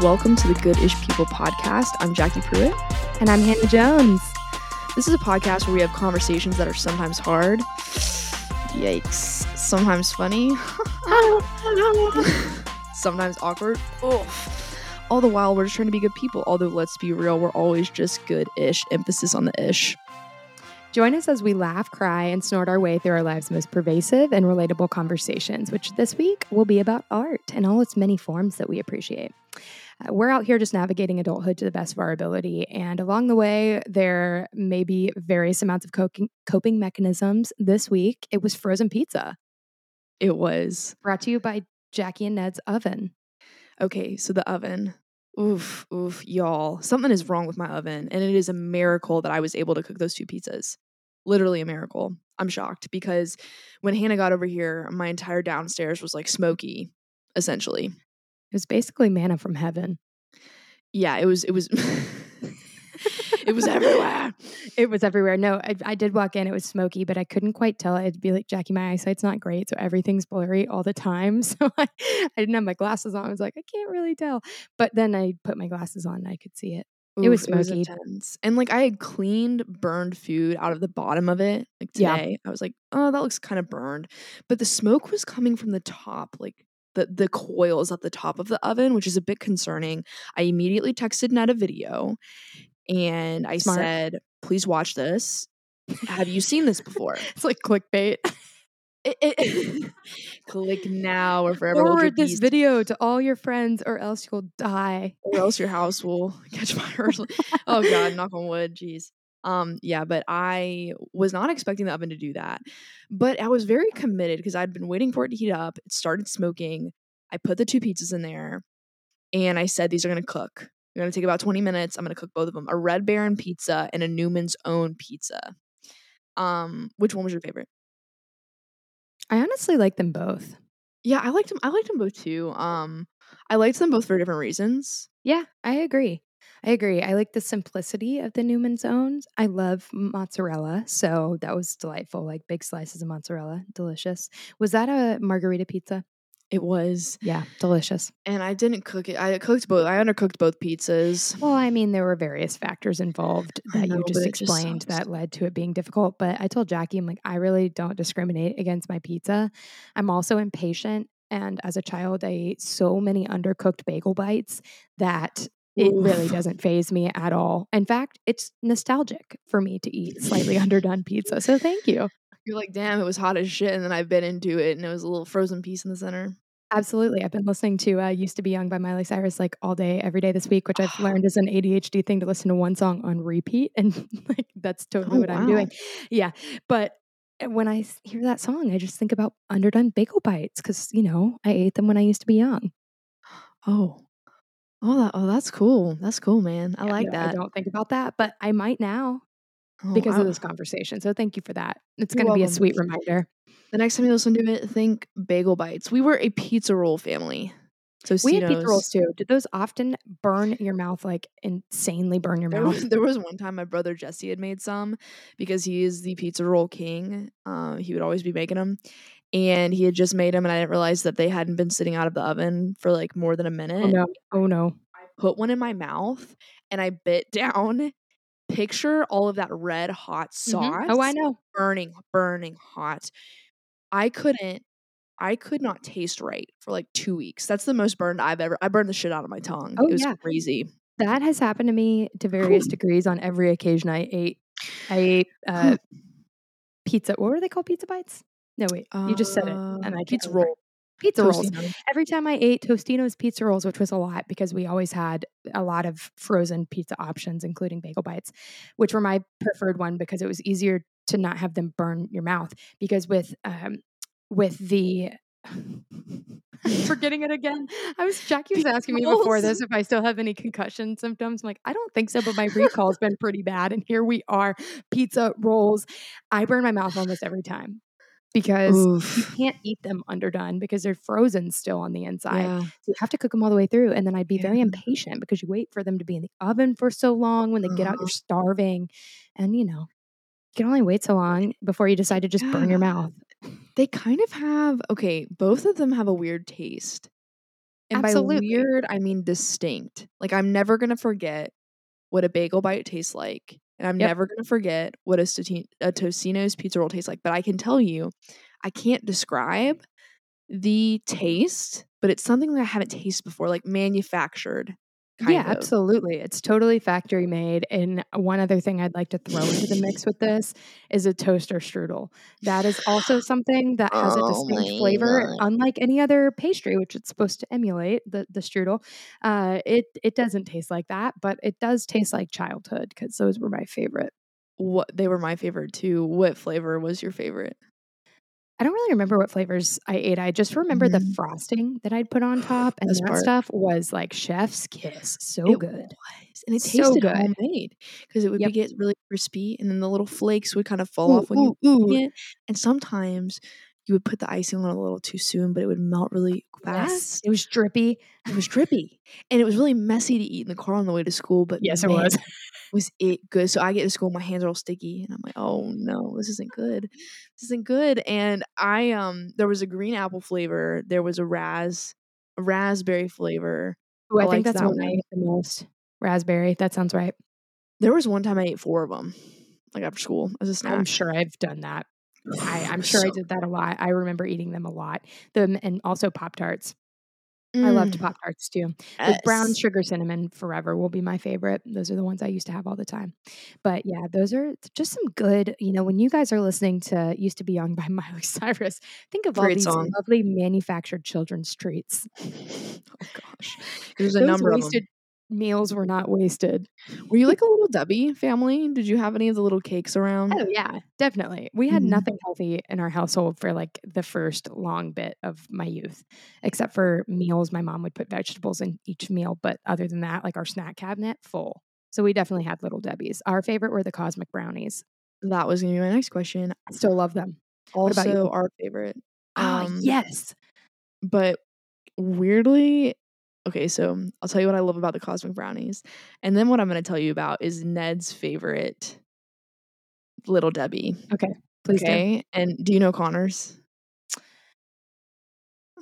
Welcome to the Good-ish People podcast. I'm Jackie Pruitt. And I'm Hannah Jones. This is a podcast where we have conversations that are sometimes hard. Yikes. Sometimes funny. sometimes awkward. Oh. All the while, we're just trying to be good people. Although, let's be real, we're always just good ish. Emphasis on the ish. Join us as we laugh, cry, and snort our way through our lives' most pervasive and relatable conversations, which this week will be about art and all its many forms that we appreciate. We're out here just navigating adulthood to the best of our ability. And along the way, there may be various amounts of coping, coping mechanisms. This week, it was frozen pizza. It was. Brought to you by Jackie and Ned's Oven. Okay, so the oven. Oof, oof, y'all. Something is wrong with my oven. And it is a miracle that I was able to cook those two pizzas. Literally a miracle. I'm shocked because when Hannah got over here, my entire downstairs was like smoky, essentially. It was basically manna from heaven. Yeah, it was. It was. it was everywhere. It was everywhere. No, I, I, did walk in. It was smoky, but I couldn't quite tell. I'd be like, Jackie, my eyesight's not great, so everything's blurry all the time. So I, I didn't have my glasses on. I was like, I can't really tell. But then I put my glasses on, and I could see it. Oof, it was smoky. It was and like I had cleaned burned food out of the bottom of it. Like today, yeah. I was like, oh, that looks kind of burned. But the smoke was coming from the top, like the the coils at the top of the oven, which is a bit concerning. I immediately texted Ned a video and I Smart. said, please watch this. Have you seen this before? it's like clickbait. It, it, click now or forever. Forward this video to all your friends, or else you'll die, or else your house will catch fire. oh God, knock on wood. Jeez. Um, yeah, but I was not expecting the oven to do that. But I was very committed because I'd been waiting for it to heat up. It started smoking. I put the two pizzas in there and I said, These are going to cook. They're going to take about 20 minutes. I'm going to cook both of them a Red Baron pizza and a Newman's Own pizza. Um, which one was your favorite? I honestly like them both. Yeah, I liked them. I liked them both too. Um, I liked them both for different reasons. Yeah, I agree. I agree. I like the simplicity of the Newman's Owns. I love mozzarella, so that was delightful. Like big slices of mozzarella, delicious. Was that a margarita pizza? It was. Yeah, delicious. And I didn't cook it. I cooked both. I undercooked both pizzas. Well, I mean, there were various factors involved that know, you just explained just that led to it being difficult. But I told Jackie, I'm like, I really don't discriminate against my pizza. I'm also impatient. And as a child, I ate so many undercooked bagel bites that it really doesn't phase me at all. In fact, it's nostalgic for me to eat slightly underdone pizza. So thank you. You're like, damn, it was hot as shit. And then I bit into it and it was a little frozen piece in the center. Absolutely. I've been listening to uh, Used to Be Young by Miley Cyrus like all day, every day this week, which I've learned is an ADHD thing to listen to one song on repeat. And like, that's totally oh, what wow. I'm doing. Yeah. But eh, when I hear that song, I just think about underdone bagel bites because, you know, I ate them when I used to be young. Oh, Oh, that, oh, that's cool. That's cool, man. I yeah, like that. I don't think about that, but I might now oh, because I, of this conversation. So thank you for that. It's going to be a sweet reminder. The next time you listen to it, think bagel bites. We were a pizza roll family. So we had pizza rolls too. Did those often burn your mouth, like insanely burn your there mouth? Was, there was one time my brother Jesse had made some because he is the pizza roll king. Uh, he would always be making them, and he had just made them and I didn't realize that they hadn't been sitting out of the oven for like more than a minute. Oh no. Oh no. I put one in my mouth and I bit down. Picture all of that red hot sauce. Mm-hmm. Oh, I know. Burning, burning hot. I couldn't I could not taste right for like 2 weeks. That's the most burned I've ever I burned the shit out of my tongue. Oh, it was yeah. crazy. That has happened to me to various degrees on every occasion I ate I ate uh, pizza. What were they called? Pizza bites? No, wait. You just said it, and I pizza roll. Pizza rolls. Every time I ate Tostino's pizza rolls, which was a lot because we always had a lot of frozen pizza options, including bagel bites, which were my preferred one because it was easier to not have them burn your mouth. Because with um, with the forgetting it again. I was Jackie was asking me before this if I still have any concussion symptoms. I'm like, I don't think so, but my recall's been pretty bad. And here we are, pizza rolls. I burn my mouth almost every time because Oof. you can't eat them underdone because they're frozen still on the inside. Yeah. So you have to cook them all the way through. And then I'd be yeah. very impatient because you wait for them to be in the oven for so long. When they uh-huh. get out, you're uh-huh. starving. And you know, you can only wait so long before you decide to just yeah. burn your mouth. They kind of have okay, both of them have a weird taste. And by Absolutely. weird, I mean distinct. Like I'm never gonna forget what a bagel bite tastes like, and I'm Yep. never gonna forget what a, Stoti- a Tostino's pizza roll tastes like. But I can tell you, I can't describe the taste, but it's something that I haven't tasted before, like manufactured. Yeah, of. absolutely. It's totally factory made. And one other thing I'd like to throw into the mix with this is a toaster strudel. That is also something that has a Oh distinct flavor, God. unlike any other pastry, which it's supposed to emulate the the strudel. Uh, it it doesn't taste like that, but it does taste like childhood because those were my favorite. What they were my favorite too. What flavor was your favorite? I don't really remember what flavors I ate. I just remember the Mhm. frosting that I'd put on top, and Best that part. stuff was like chef's kiss. So It good. was, and it So tasted good. homemade because it would Yep. get really crispy, and then the little flakes would kind of fall Ooh, off when you ooh, ooh. eat it. And sometimes you would put the icing on a little too soon, but it would melt really Yes, it was drippy. It was drippy, and it was really messy to eat in the car on the way to school. But Yes, it was. was it good? So I get to school, my hands are all sticky, and I'm like, "Oh no, this isn't good. This isn't good." And I um, there was a green apple flavor. There was a ras, a raspberry flavor. Ooh, I I think that's that what I one. ate the most. Raspberry. That sounds right. There was one time I ate four of them, like after school as a snack. I'm sure I've done that. I, I'm sure I did that a lot. I remember eating them a lot. Them and also Pop Tarts. I loved Mm, Pop Tarts too. The brown sugar cinnamon forever will be my favorite. Those are the ones I used to have all the time. But yeah, those are just some good, you know, when you guys are listening to Used to Be Young by Miley Cyrus, think of all these song. lovely manufactured children's treats. Oh gosh, there's a Those number of them. Meals were not wasted. Were you like a little Debbie family? Did you have any of the little cakes around? Oh yeah, definitely. We had Mhm. nothing healthy in our household for like the first long bit of my youth, except for meals. My mom would put vegetables in each meal, but other than that, like our snack cabinet full. So we definitely had little Debbie's. Our favorite were the cosmic brownies. That was gonna be my next question. I still love them. Also, our favorite. Ah, Um, yes. but weirdly, okay. So I'll tell you what I love about the cosmic brownies, and then what I'm gonna tell you about is Ned's favorite, Little Debbie. Okay, please do. Okay, and do you know Connor's?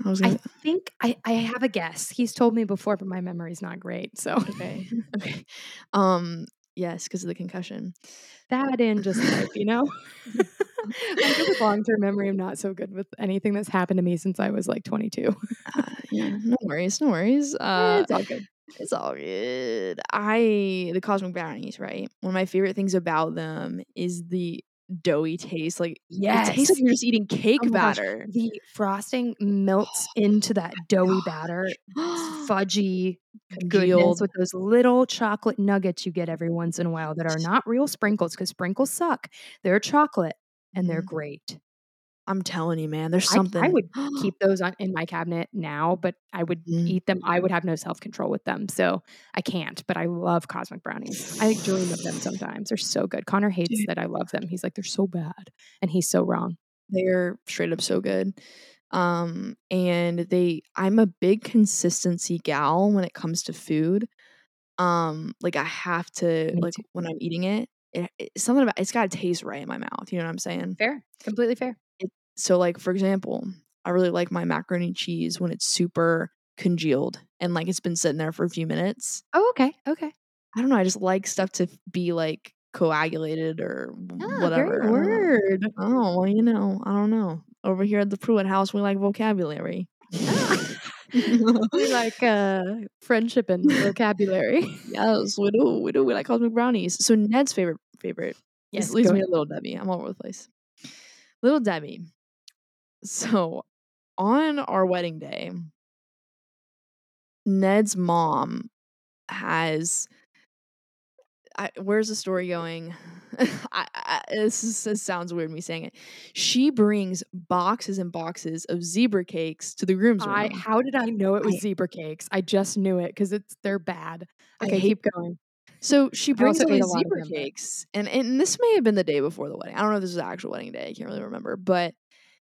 I was I gonna. think I, I have a guess. He's told me before, but my memory's not great. So Okay. Okay. Um. Yes, because of the concussion. that in just life, you know? I'm good with long term memory. I'm not so good with anything that's happened to me since I was like 22. Uh, yeah. No worries. No worries. Uh. it's all good. It's all good. I the cosmic brownies, right? One of my favorite things about them is the doughy taste. Like it tastes like you're just eating cake Oh my gosh. batter. The frosting melts into that doughy batter. Fudgy Congealed. with those little chocolate nuggets you get every once in a while that are not real sprinkles because sprinkles suck. They're chocolate and they're Mhm. great. I'm telling you, man. There's I, something. I would keep those on, in my cabinet now, but I would Mm. eat them. I would have no self control with them. So I can't, but I love cosmic brownies. I dream of them sometimes. They're so good. Connor hates Dude. that I love them. He's like, they're so bad. And he's so wrong. They're straight up so good. Um, and they I'm a big consistency gal when it comes to food. Um, like I have to Me like too. when I'm eating it, it it's something about it's gotta taste right in my mouth. You know what I'm saying? Fair. Completely fair. It, so like for example, I really like my macaroni and cheese when it's super congealed and like it's been sitting there for a few minutes. Oh, okay. Okay. I don't know. I just like stuff to be like coagulated or Ah, whatever. very I don't know. word. Oh, well, you know, I don't know. Over here at the Pruitt House, we like vocabulary. Ah. we like uh, friendship and vocabulary. yes, we do. We do. We like cosmic brownies. So Ned's favorite favorite. Yes, this leads me ahead. to Little Debbie. I'm all over the place. Little Debbie. So on our wedding day, Ned's mom has. I, where's the story going? I, I, this, is, this sounds weird me saying it. She brings boxes and boxes of zebra cakes to the groom's I room. how did I know it was zebra cakes? I just knew it because it's they're bad. Okay, keep going. So she brings these zebra cakes, and and this may have been the day before the wedding. I don't know if this was the actual wedding day. I can't really remember, but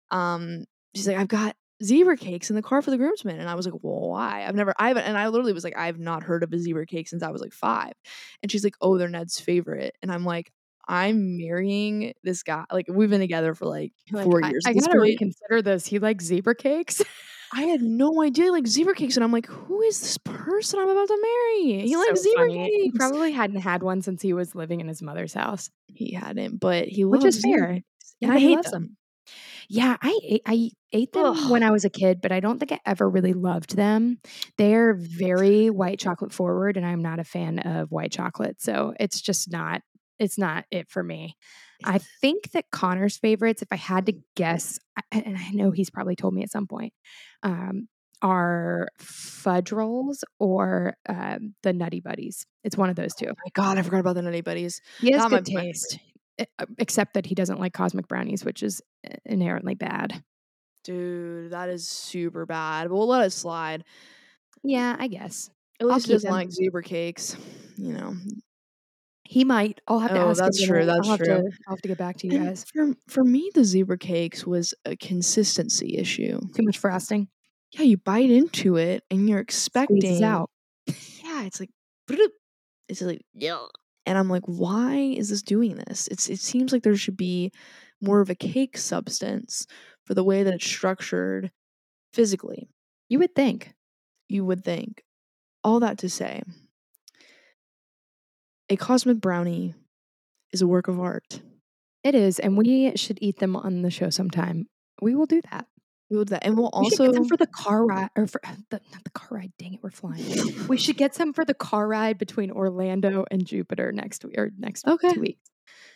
um, she's like, I've got zebra cakes in the car for the groomsmen, and I was like, well, why? I've never, I haven't, and I literally was like, I've not heard of a zebra cake since I was like five, and she's like, oh, they're Ned's favorite, and I'm like. I'm marrying this guy. Like we've been together for like four like, years. I, this gotta reconsider this. He likes zebra cakes. I had no idea like zebra cakes, and I'm like, who is this person I'm about to marry? He So likes zebra funny. He cakes. probably hadn't had one since he was living in his mother's house, He hadn't, but he which is zebra fair. cakes, Yeah, and I he hate them. them. Yeah, I I ate them Ugh. when I was a kid, but I don't think I ever really loved them. They're very white chocolate forward, and I'm not a fan of white chocolate, so it's just not. It's not it for me. I think that Connor's favorites, if I had to guess, and I know he's probably told me at some point, um, are fudge rolls or um, the Nutty Buddies. It's one of those two. my God, I forgot about the Nutty Buddies. He has Not good my taste, except that he doesn't like cosmic brownies, which is uh, inherently bad. Dude, that is super bad. But we'll let it slide. Yeah, I guess At least he doesn't him. like zebra cakes. You know. he might. I'll have to Oh, ask. him that's tonight. true, that's I'll have true. To, I'll have to get back to you And guys. for for me, the zebra cakes was a consistency issue. Too much frosting. Yeah, you bite into it and you're expecting Squeezes out. Yeah, it's like it's like yeah. And I'm like, why is this doing this? It's it seems like there should be more of a cake substance for the way that it's structured physically. You would think. You would think. All that to say, a cosmic brownie is a work of art. It is, and we should eat them on the show sometime. We will do that. We will do that. And we'll We should also get some for the car ride, or for the, not the car ride. Dang it, we're flying. we should get some for the car ride between Orlando and Jupiter next week or next Okay. two weeks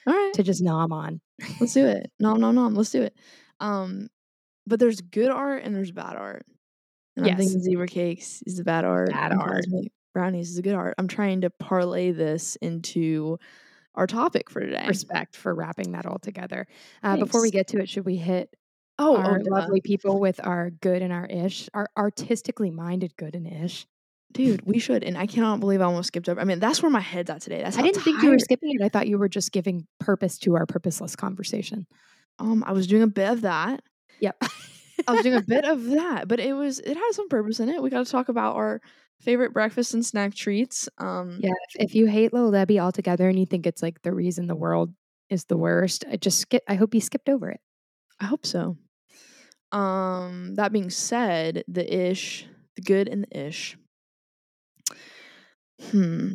all right. to just nom on. Let's do it. No, no, no. Let's do it. Um, but there's good art and there's bad art. And I'm Yes. thinking zebra cakes is the bad art. Bad art. brownies is the good art. I'm trying to parlay this into our topic for today. Respect for wrapping that all together. Uh, before we get to it, should we hit Oh, our oh lovely people with our good and our ish, our artistically minded good and ish? dude, we should. And I cannot believe I almost skipped over. I mean, that's where my head's at today. That's I didn't think you were skipping it. I thought you were just giving purpose to our purposeless conversation. Um, I was doing a bit of that. Yep. I was doing a bit of that, but it was it had some purpose in it. We got to talk about our favorite breakfast and snack treats. Um, Yeah, if, if you hate Little Debbie altogether and you think it's like the reason the world is the worst, I just skip. I hope you skipped over it. I hope so. Um, that being said, the ish, the good and the ish. Hmm.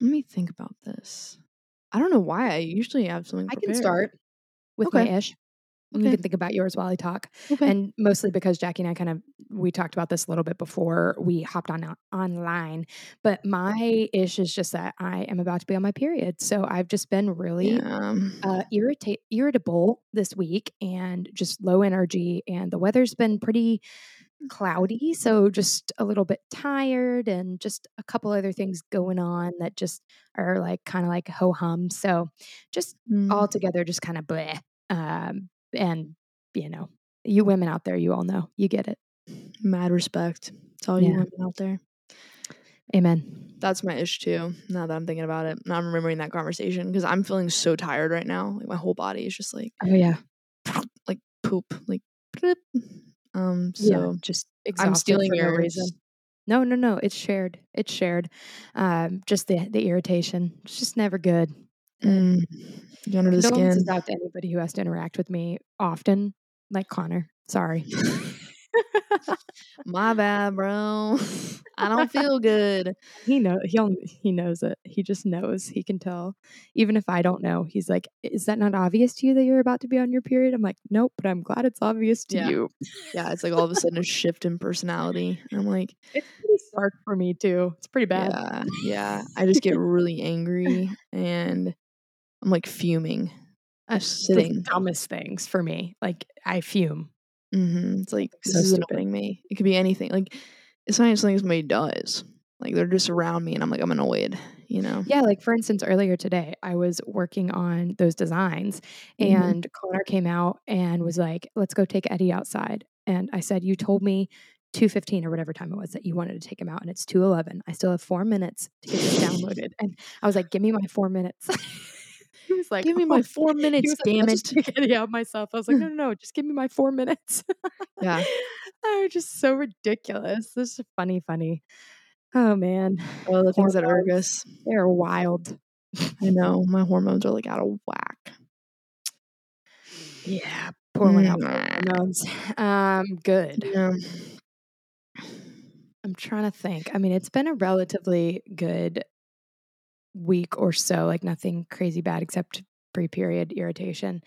Let me think about this. I don't know why I usually have something. I can start with Okay. my ish. You can think about yours while I talk, Okay. and mostly because Jackie and I kind of we talked about this a little bit before we hopped on online. But my ish is just that I am about to be on my period, so I've just been really yeah. uh, irritate irritable this week and just low energy and the weather's been pretty cloudy so just a little bit tired and just a couple other things going on that just are like kind of like ho hum so just Mm. all together just kind of bleh um, and you know you women out there you all know you get it mad respect to all you women out there. amen That's my ish too. Now that I'm thinking about it, now I'm remembering that conversation because I'm feeling so tired right now. Like my whole body is just like oh yeah like poop, like. Um. yeah So just I'm stealing your no reason. No, no, no. It's shared. It's shared. Um, just the the irritation. It's just never good. Mm, under the skin. Condolences out to anybody who has to interact with me often, like Connor. Sorry. My bad, bro. I don't feel good. he know he he knows it. He just knows. He can tell. Even if I don't know, he's like, "Is that not obvious to you that you're about to be on your period?" I'm like, "Nope," but I'm glad it's obvious to Yeah. you. Yeah, it's like all of a sudden a shift in personality. I'm like, It's pretty stark for me too. It's pretty bad. yeah, yeah. I just get really angry and I'm like fuming. I'm sitting. the dumbest things for me. Like I fume. hmm It's like this So is stupid. annoying me. It could be anything. Like it's not even something somebody does. Like they're just around me and I'm like, I'm annoyed, you know? Yeah, like for instance, earlier today, I was working on those designs Mhm. and Connor came out and was like, let's go take Eddie outside. And I said, You told me 2.15 or whatever time it was that you wanted to take him out, and it's 2.11. I still have four minutes to get this downloaded. And I was like, Give me my four minutes. he was like, Give me "Oh." my four minutes, like, damn "I'll it. just take Eddie out myself. I was like, No, no, no, just give me my four minutes. Yeah. They're just so ridiculous. This is funny, funny. Oh man, Oh, the things that irk Hormones. us. they're wild. I know. My hormones are like out of whack. Yeah, pour one out hormones. Um, good. Yeah. I'm trying to think. I mean, it's been a relatively good week or so, like nothing crazy bad except pre-period irritation.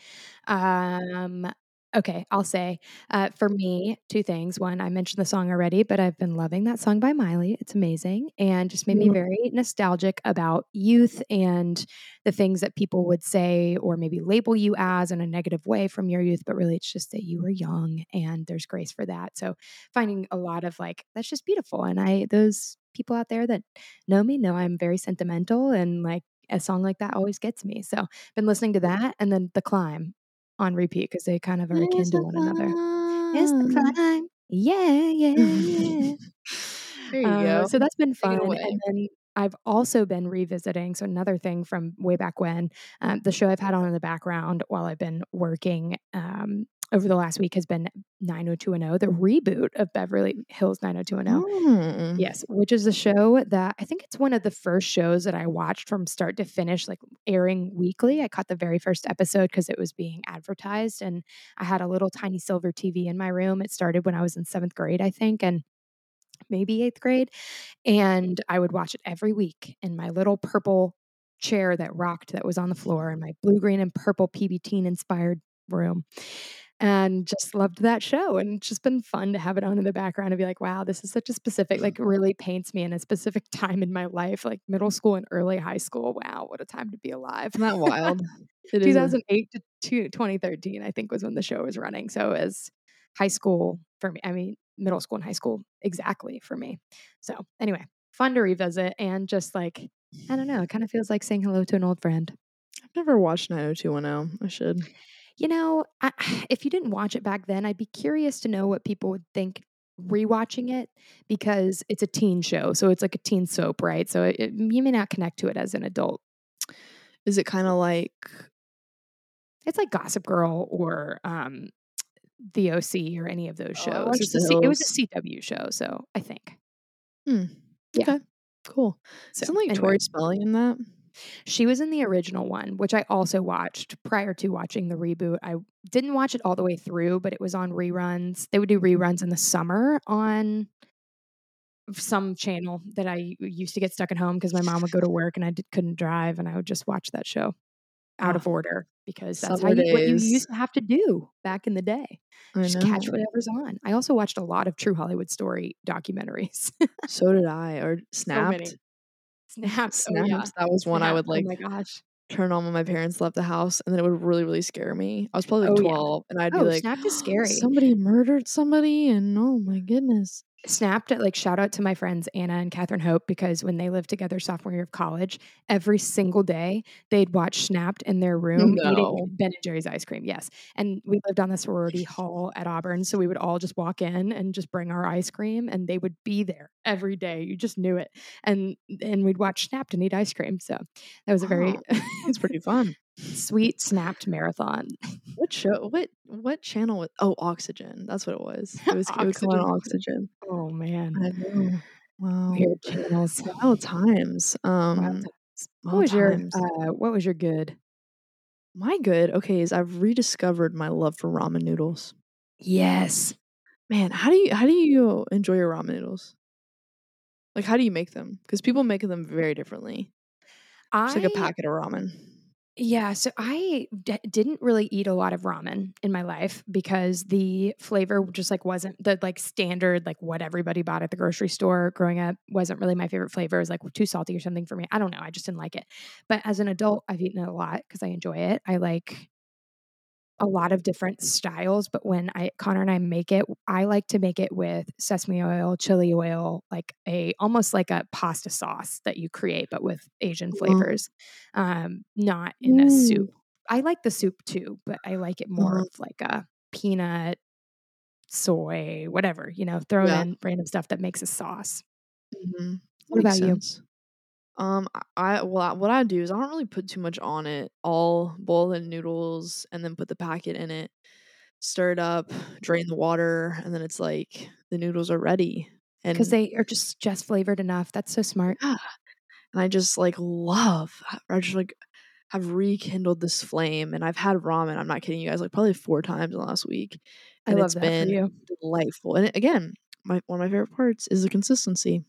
Um, okay, I'll say, uh, for me, 2 things. 1, I mentioned the song already, but I've been loving that song by Miley. It's amazing and just made me very nostalgic about youth and the things that people would say or maybe label you as in a negative way from your youth, but really it's just that you were young and there's grace for that. So finding a lot of like, that's just beautiful. And I those people out there that know me know I'm very sentimental and like a song like that always gets me. So been listening to that and then The Climb on repeat because they kind of are akin to one another. It's the climb. Yeah, yeah, yeah. There you Uh, go. so that's been fun. And then I've also been revisiting. So another thing from way back when, um, the show I've had on in the background while I've been working um, over the last week has been 90210, the reboot of Beverly Hills 90210. Mm. Yes, which is a show that I think it's one of the first shows that I watched from start to finish, like airing weekly. I caught the very first episode because it was being advertised, and I had a little tiny silver TV in my room. It started when I was in seventh grade, I think, and maybe eighth grade. And I would watch it every week in my little purple chair that rocked that was on the floor in my blue, green, and purple PB teen inspired room and just loved that show. And it's just been fun to have it on in the background and be like, wow, this is such a specific, like, really paints me in a specific time in my life, like middle school and early high school. Wow, what a time to be alive. Isn't that wild? It is a 2008 to two- 2013, I think, was when the show was running. So as high school for me, I mean, middle school and high school exactly for me. So anyway, fun to revisit and just like, I don't know, it kind of feels like saying hello to an old friend. I've never watched 90210. I should. You know, I, if you didn't watch it back then, I'd be curious to know what people would think rewatching it because it's a teen show. So it's like a teen soap, right? So it, you may not connect to it as an adult. Is it kind of like It's like Gossip Girl or um, The OC or any of those Oh, shows. a C- it was a CW show, so I think. Hmm. Yeah. Okay. Cool. So Isn't like anyway. Tori Spelling in that? She was in the original one, which I also watched prior to watching the reboot. I didn't watch it all the way through, but it was on reruns. They would do mm-hmm. reruns in the summer on some channel that I used to get stuck at home because my mom would go to work and I did, couldn't drive, and I would just watch that show out of order because that's how you, what you used to have to do back in the day. I Just catch whatever's on. I also watched a lot of True Hollywood Story documentaries. So did I. Or so Snapped. Snaps. Oh, yeah. That was one I would oh like Oh my gosh. turn on when my parents left the house, and then it would really, really scare me. I was probably like Oh, yeah. 12, and I'd Oh, be like, Snapped is oh, scary. Somebody murdered somebody, and oh my goodness. Snapped at like shout out to my friends Anna and Catherine Hope because when they lived together sophomore year of college, every single day they'd watch Snapped in their room No. eating Ben and Jerry's ice cream. Yes, and we lived on the sorority hall at Auburn, so we would all just walk in and just bring our ice cream, and they would be there every day. You just knew it, and and we'd watch Snapped and eat ice cream. So that was a very. It's pretty fun. Sweet Snapped marathon. What show? What what channel? Was, oh, Oxygen. That's what it was. It was. It come on Oxygen. Oh man, I know. Wow. weird channels. Wild times. Um, Wild times. What was your uh, what was your good? My good. Okay, is I've rediscovered my love for ramen noodles. Yes. Man, how do you how do you enjoy your ramen noodles? Like, how do you make them? Because people make them very differently. It's like a packet of ramen. Yeah, so I d- didn't really eat a lot of ramen in my life because the flavor just like wasn't the like standard like what everybody bought at the grocery store growing up wasn't really my favorite flavor. It was like too salty or something for me. I don't know. I just didn't like it. But as an adult, I've eaten it a lot because I enjoy it. I like a lot of different styles, but when I Connor and I make it, I like to make it with sesame oil, chili oil, like a almost like a pasta sauce that you create, but with Asian Uh-huh. flavors, um, not in a soup. I like the soup too, but I like it more Uh-huh. of like a peanut, soy, whatever, you know, throw Yeah. in random stuff that makes a sauce. Mhm. What about you? Um, I- well, I- what I do is I don't really put too much on it. I'll boil the noodles and then put the packet in it, stir it up, drain the water, and then it's like the noodles are ready. And Because they are just just flavored enough. That's so smart. yeah, and I just like love. I just like have rekindled this flame, and I've had ramen. I'm not kidding you guys, like probably four times in the last week, and it's been delightful. And again, my one of my favorite parts is the consistency.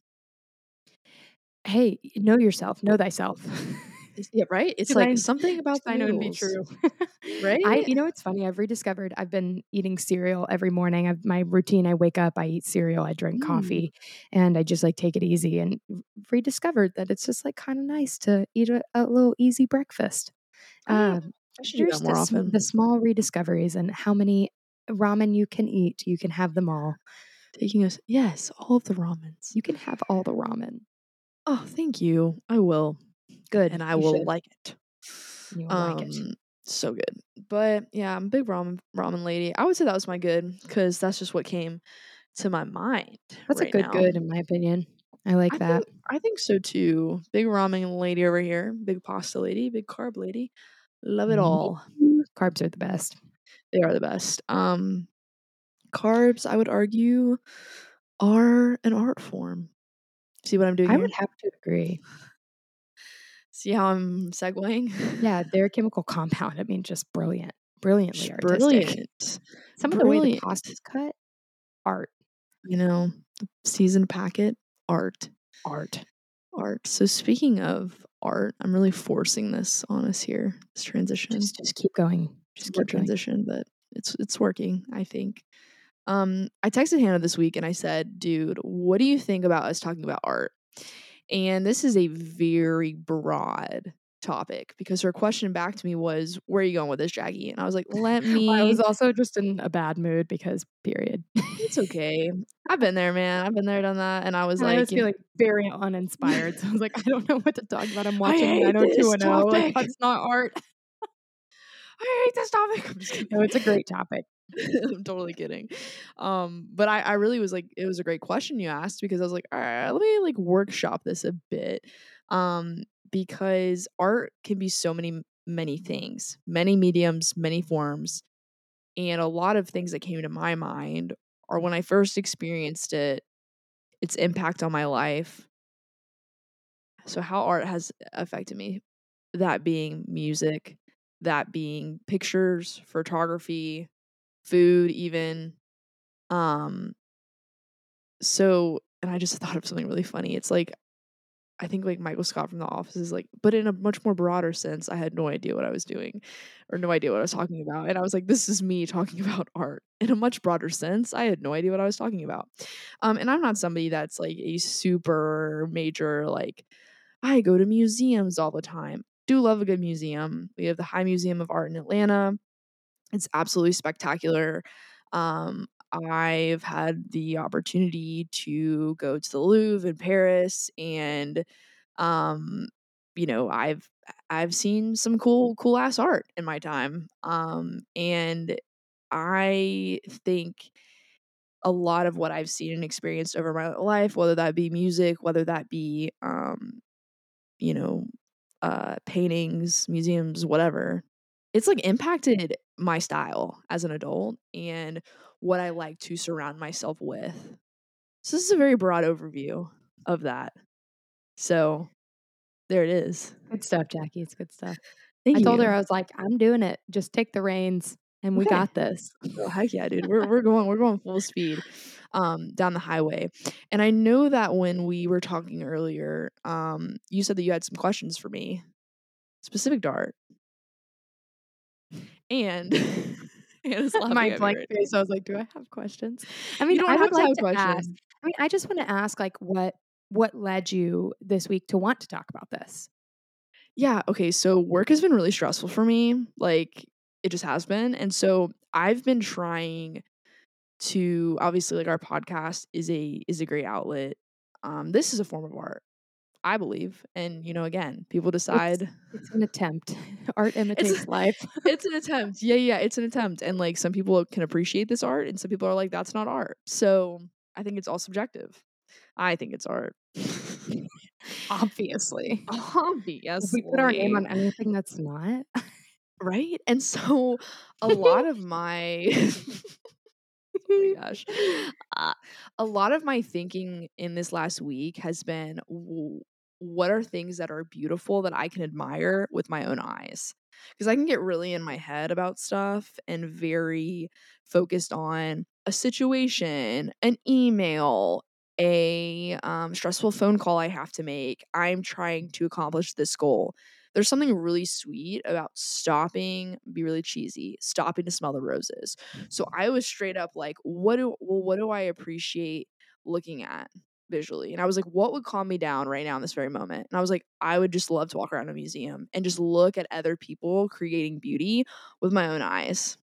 Hey, know yourself, know thyself. yeah, right? It's like I- something about the I know to be true. right? I, you know, it's funny. I've rediscovered. I've been eating cereal every morning. I've my routine. I wake up, I eat cereal, I drink Mm. coffee, and I just like take it easy. And rediscovered that it's just like kind of nice to eat a, a little easy breakfast. Um, I should do that more the, often. the small rediscoveries and how many ramen you can eat. You can have them all. Taking us, yes, all of the ramens. You can have all the ramen. Oh, thank you. I will, Good, and I you will should. like it. You will like it. Um, so good. But yeah, I'm a big ramen ramen lady. I would say that was my good because that's just what came to my mind. That's right a good now. good in my opinion. I like I that. Think, I think so too. Big ramen lady over here. Big pasta lady. Big carb lady. Love it Me all. Carbs are the best. They are the best. Um, carbs, I would argue, are an art form. See what I'm doing I here? would have to agree. See how I'm segueing? Yeah, their chemical compound. I mean, just brilliant, brilliantly Just brilliant. Some of the way the Brilliant. pasta's cut, art, You know, seasoned packet, art. art. art. So speaking of art, I'm really forcing this on us here. This transition, Just, just keep going. Just keep going. transition, but it's it's working. I think. Um, I texted Hannah this week and I said, "Dude, what do you think about us talking about art?" And this is a very broad topic because her question back to me was, "Where are you going with this, Jackie?" And I was like, "Let me." I was also just in a bad mood because period. it's okay. I've been there, man. I've been there, done that, and I was And I like, was you know, feeling very uninspired. So I was like, I don't know what to talk about. I'm watching hate this 90210. Like, that's not art. "I hate this topic." I'm just. No, it's a great topic. I'm totally kidding. Um, but I, I really was like, it was a great question you asked because I was like, all right, let me like workshop this a bit. Um, because art can be so many, many things, many mediums, many forms. And a lot of things that came to my mind are when I first experienced it, its impact on my life. So, how art has affected me, that being music, that being pictures, photography, food even um so and i just thought of something really funny it's like i think like michael scott from the office is like but in a much more broader sense i had no idea what i was doing or no idea what i was talking about and i was like this is me talking about art. In a much broader sense i had no idea what i was talking about um and i'm not somebody that's like a super major like i go to museums all the time. Do love a good museum we have the high museum of art in atlanta it's absolutely spectacular. Um, I've had the opportunity to go to the Louvre in Paris, and um, you know, I've I've seen some cool cool ass art in my time. Um, and I think a lot of what I've seen and experienced over my life, whether that be music, whether that be um, you know, uh, paintings, museums, whatever, it's like impacted my style as an adult and what I like to surround myself with. So this is a very broad overview of that. So there it is. Good stuff, Jackie. It's good stuff. Thank I you. told her I was like, I'm doing it. Just take the reins, and we Okay. got this. Oh, heck yeah, dude. We're we're going we're going full speed um down the highway. And I know that when we were talking earlier, um, you said that you had some questions for me, specific to art. And My blank face. I was like, do I have questions? I mean, You don't I have would to like have to questions. ask. I mean, I just want to ask, like, what what led you this week to want to talk about this? Yeah, okay. So work has been really stressful for me. Like it just has been. And so I've been trying to obviously like our podcast is a is a great outlet. Um this is a form of art, I believe. And you know, again, people decide It's an attempt. Art imitates life. it's an attempt. Yeah, yeah, it's an attempt. And like some people can appreciate this art and some people are like that's not art. So I think it's all subjective. I think it's art. Obviously. Obviously. We put our name on anything that's not, right? And so a lot of my oh my gosh. Uh, a lot of my thinking in this last week has been what are things that are beautiful that I can admire with my own eyes? Because I can get really in my head about stuff and very focused on a situation, an email, a um, stressful phone call I have to make, I'm trying to accomplish this goal. There's something really sweet about stopping, be really cheesy, stopping to smell the roses. So I was straight up like, what do well, what do I appreciate looking at visually? And I was like, what would calm me down right now in this very moment? And I was like, I would just love to walk around a museum and just look at other people creating beauty with my own eyes.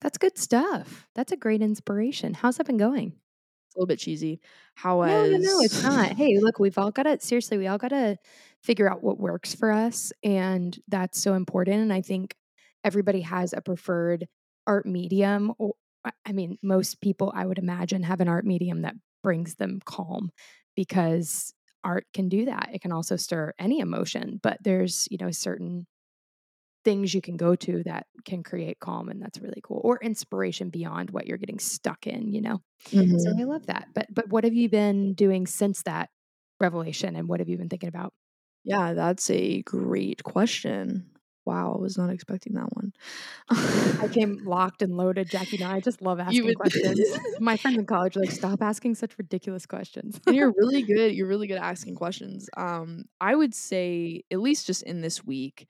That's good stuff. That's a great inspiration. How's that been going? It's a little bit cheesy. How was No, no, no, it's not. Hey, look, we've all got to seriously, we all got to figure out what works for us and that's so important and I think everybody has a preferred art medium or I mean, most people I would imagine have an art medium that brings them calm because art can do that. It can also stir any emotion, but there's, you know, certain things you can go to that can create calm and that's really cool or inspiration beyond what you're getting stuck in you know mm-hmm. so i love that but but what have you been doing since that revelation and what have you been thinking about yeah that's a great question wow i was not expecting that one. I came locked and loaded jackie. And i just love asking would- questions. My friends in college are like stop asking such ridiculous questions. And you're really good you're really good at asking questions. Um i would say at least just in this week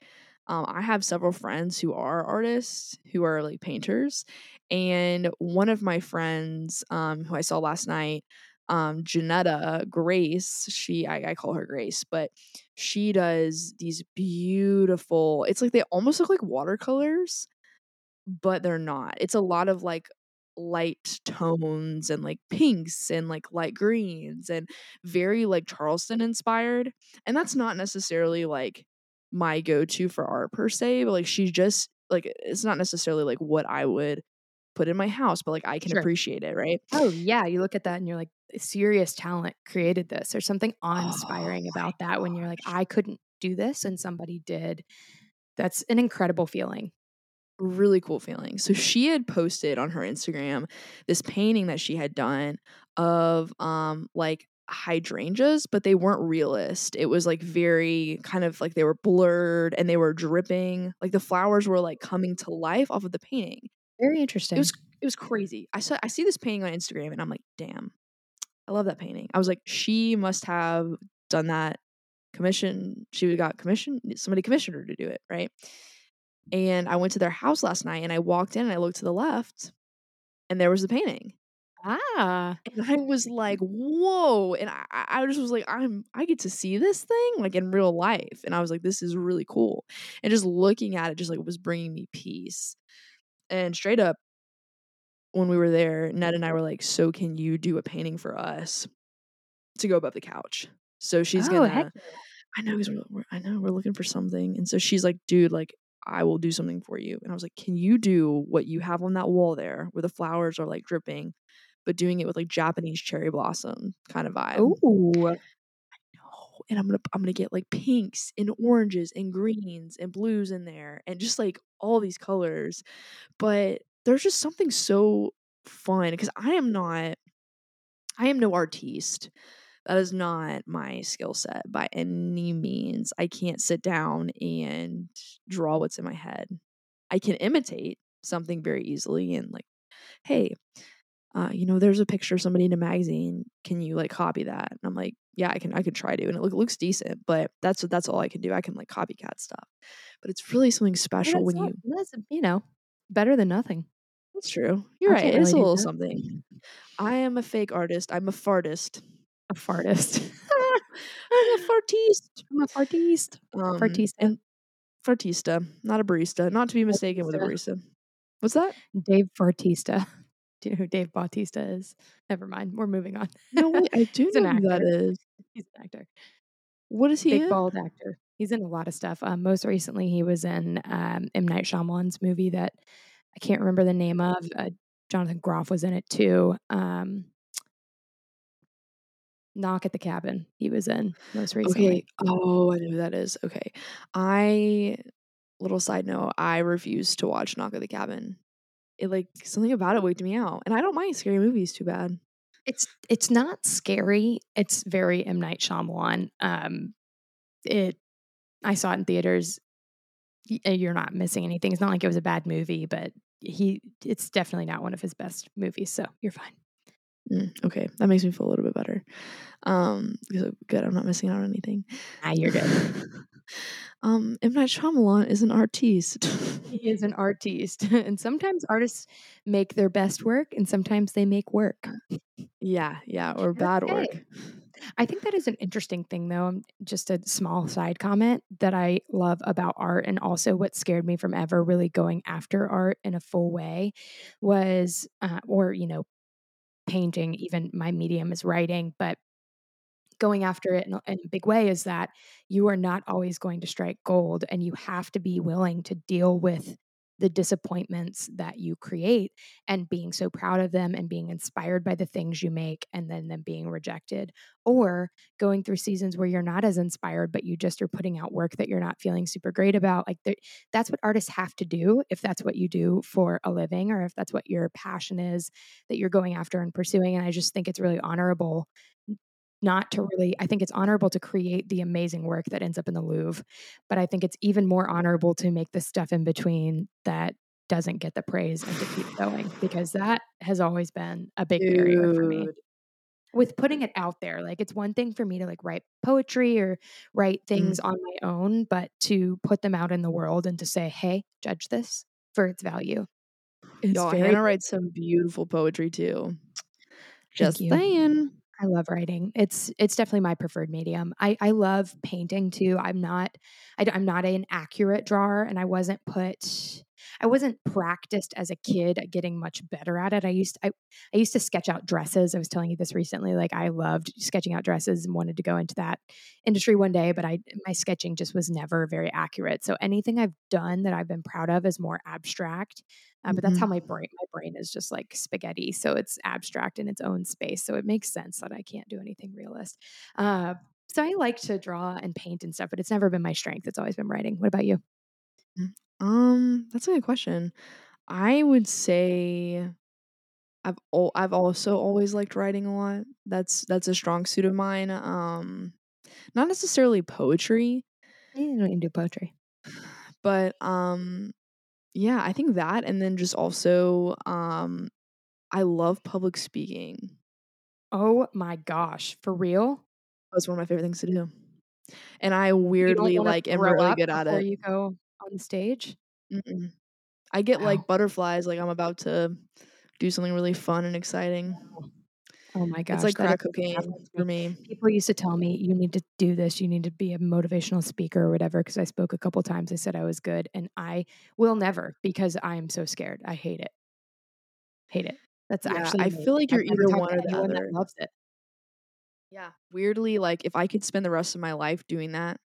um, I have several friends who are artists, who are like painters. And one of my friends um, who I saw last night, um, Janetta Grace, she, I, I call her Grace, but she does these beautiful, it's like they almost look like watercolors, but they're not. It's a lot of like light tones and like pinks and like light greens and very like Charleston inspired. And that's not necessarily like my go-to for art per se, but like she just like it's not necessarily like what I would put in my house, but like I can sure. appreciate it, right? Oh yeah, you look at that and you're like, serious talent created this. There's something awe-inspiring oh, about that gosh. when you're like, I couldn't do this and somebody did. That's an incredible feeling. Really cool feeling. So she had posted on her Instagram this painting that she had done of um like hydrangeas, but they weren't realist. It was like very kind of like they were blurred and they were dripping. Like the flowers were like coming to life off of the painting. Very interesting. It was it was crazy. I saw I see this painting on Instagram and I'm like, damn, I love that painting. I was like, she must have done that commission. She got commissioned. Somebody commissioned her to do it, right? And I went to their house last night and I walked in and I looked to the left and there was the painting. Ah. And I was like, whoa. And I, I just was like, I'm I get to see this thing like in real life. And I was like, this is really cool. And just looking at it just like was bringing me peace. And straight up, when we were there, mm-hmm. Ned and I were like, so can you do a painting for us to go above the couch? So she's oh, gonna heck. I know, we're, I know we're looking for something. And so she's like, dude, like I will do something for you. And I was like, can you do what you have on that wall there where the flowers are like dripping? but doing it with like Japanese cherry blossom kind of vibe. Ooh. I know. And I'm gonna I'm gonna get like pinks and oranges and greens and blues in there and just like all these colors. But there's just something so fun because I am not I am no artiste. That is not my skill set by any means. I can't sit down and draw what's in my head. I can imitate something very easily and like, hey, uh, you know, there's a picture of somebody in a magazine. Can you like copy that? And I'm like, yeah, I can. I can try to, and it look, looks decent. But that's what that's all I can do. I can like copycat stuff. But it's really something special when not, you. That's you know better than nothing. That's true. You're I right. It's a little something. I am a fake artist. I'm a fartist. A fartist. I'm a fartiste. I'm a fartiste. Um, fartista. And fartista, not a barista. Not to be mistaken with a barista. What's that? Dave Fartista. Do you know who Dave Bautista is? Never mind. We're moving on. No, wait, I do know who that is. He's an actor. What is he? Big in? bald actor. He's in a lot of stuff. Um, most recently, he was in um, M Night Shyamalan's movie that I can't remember the name of. Uh, Jonathan Groff was in it too. Um, Knock at the Cabin. He was in most recently. Okay. Oh, I know who that is. Okay. I little side note. I refuse to watch Knock at the Cabin it like something about it waked me out. And I don't mind scary movies too bad. It's it's not scary. It's very M Night Shyamalan. Um, it I saw it in theaters. You're not missing anything. It's not like it was a bad movie, but he it's definitely not one of his best movies, so you're fine. Mm, okay, that makes me feel a little bit better. Um, good, I'm not missing out on anything. Ah, you're good. um, M Night Shyamalan is an artiste. he is an artiste, and sometimes artists make their best work, and sometimes they make work. Yeah, yeah, or bad okay. work. I think that is an interesting thing, though. Um, just a small side comment that I love about art, and also what scared me from ever really going after art in a full way was, uh, or, you know, painting, even my medium is writing, but going after it in in a big way is that you are not always going to strike gold and you have to be willing to deal with the disappointments that you create and being so proud of them and being inspired by the things you make and then them being rejected or going through seasons where you're not as inspired but you just are putting out work that you're not feeling super great about like that's what artists have to do if that's what you do for a living or if that's what your passion is that you're going after and pursuing and i just think it's really honorable not to really i think it's honorable to create the amazing work that ends up in the louvre but i think it's even more honorable to make the stuff in between that doesn't get the praise and to keep going because that has always been a big Dude. barrier for me with putting it out there like it's one thing for me to like write poetry or write things mm. on my own but to put them out in the world and to say hey judge this for its value it's Y'all, very Hannah writes some beautiful poetry too. Just saying. I love writing. It's it's definitely my preferred medium. I I love painting too. I'm not I, am not an accurate drawer, and I wasn't put. I wasn't practiced as a kid at getting much better at it. I used I, I used to sketch out dresses. I was telling you this recently. Like I loved sketching out dresses and wanted to go into that industry one day, but I my sketching just was never very accurate. So anything I've done that I've been proud of is more abstract. Uh, but that's how mm-hmm. my brain my brain is just like spaghetti so it's abstract in its own space so it makes sense that i can't do anything realist uh, so i like to draw and paint and stuff but it's never been my strength it's always been writing what about you mm, um that's a good question i would say i've i've also always liked writing a lot that's that's a strong suit of mine um not necessarily poetry you don't even do poetry but um yeah, I think that and then just also um I love public speaking. Oh my gosh, for real? That's one of my favorite things to do. And I weirdly like am really good at it. you go on stage? Mm-mm. I get wow. like butterflies like I'm about to do something really fun and exciting. Oh my gosh. It's like crack cocaine for me. People used to tell me, you need to do this. You need to be a motivational speaker or whatever. Because I spoke a couple times. I said I was good. And I will never because I am so scared. I hate it. Hate it. That's yeah, actually, I feel like you're either one or the other. Loves it. Yeah. Weirdly, like if I could spend the rest of my life doing that,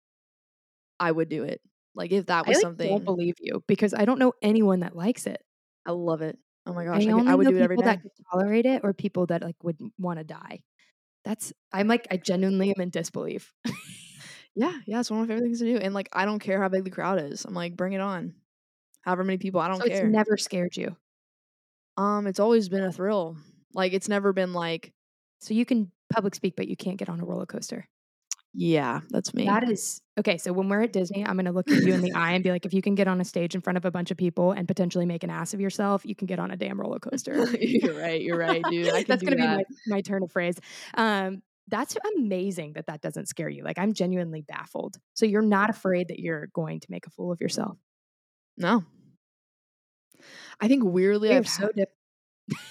I would do it. Like if that was I, like, something. I don't believe you because I don't know anyone that likes it. I love it. Oh my gosh, I, I, could, I would do it every day. People that could tolerate it, or people that like would want to die. That's I'm like I genuinely am in disbelief. yeah, yeah, it's one of my favorite things to do, and like I don't care how big the crowd is. I'm like, bring it on. However many people, I don't so care. It's never scared you. Um, it's always been a thrill. Like it's never been like. So you can public speak, but you can't get on a roller coaster. Yeah, that's me. That is okay. So when we're at Disney, I'm going to look at you in the eye and be like, if you can get on a stage in front of a bunch of people and potentially make an ass of yourself, you can get on a damn roller coaster. you're right. You're right, dude. that's going to be my, my turn of phrase. Um, that's amazing that that doesn't scare you. Like I'm genuinely baffled. So you're not afraid that you're going to make a fool of yourself. No. I think weirdly, I've so dip-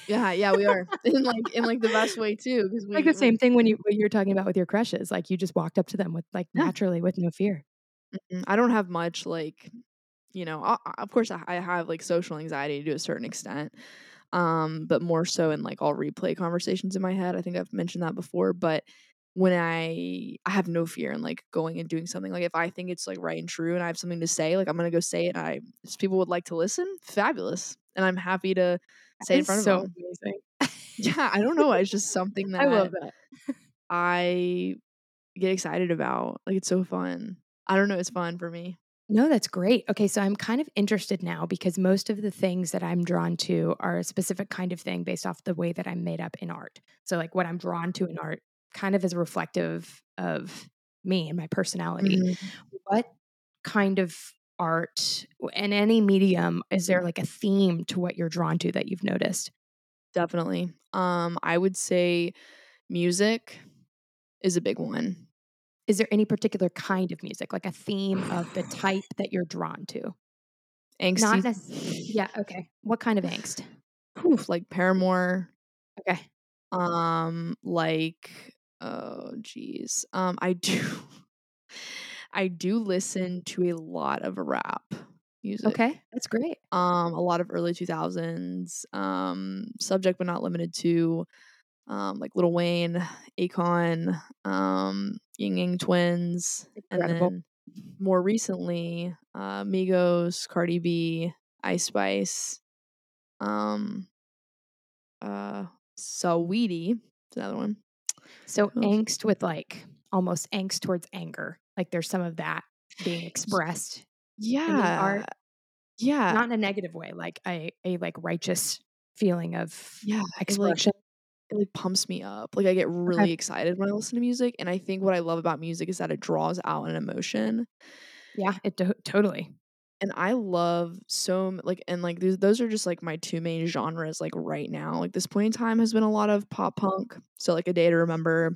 yeah, yeah, we are in like in like the best way too. Because like the same thing when you what you're talking about with your crushes, like you just walked up to them with like yeah. naturally with no fear. mm I don't have much like, you know, I, of course I, I have like social anxiety to a certain extent, um, but more so in like all replay conversations in my head. I think I've mentioned that before, but when I I have no fear in like going and doing something. Like if I think it's like right and true and I have something to say, like I'm gonna go say it. And I if people would like to listen, fabulous, and I'm happy to say in front so of them. Amazing. yeah, I don't know. It's just something that I love that. I get excited about. Like it's so fun. I don't know. It's fun for me. No, that's great. Okay, so I'm kind of interested now because most of the things that I'm drawn to are a specific kind of thing based off the way that I'm made up in art. So, like, what I'm drawn to in art kind of is reflective of me and my personality. Mm-hmm. What kind of art in any medium, is there like a theme to what you're drawn to that you've noticed? Definitely. Um, I would say music is a big one. Is there any particular kind of music, like a theme of the type that you're drawn to? angst Not necessarily. Yeah. Okay. What kind of angst? Oof, like Paramore. Okay. Um, like oh geez. Um, I do I do listen to a lot of rap music. Okay, that's great. Um, a lot of early 2000s, um, subject but not limited to, um, like Lil Wayne, Akon, um, Ying Yang Twins, Incredible. and then more recently, uh, Migos, Cardi B, Ice Spice, um, uh, Saweetie, another one. So angst with like almost angst towards anger. Like there's some of that being expressed Yeah, art. yeah, not in a negative way, like a a like righteous feeling of yeah. It like expression. it like pumps me up. Like I get really excited when I listen to music, and I think what I love about music is that it draws out an emotion. Yeah, it to- totally. And I love so like and like those are just like my two main genres like right now. Like this point in time has been a lot of pop punk. So like a day to remember.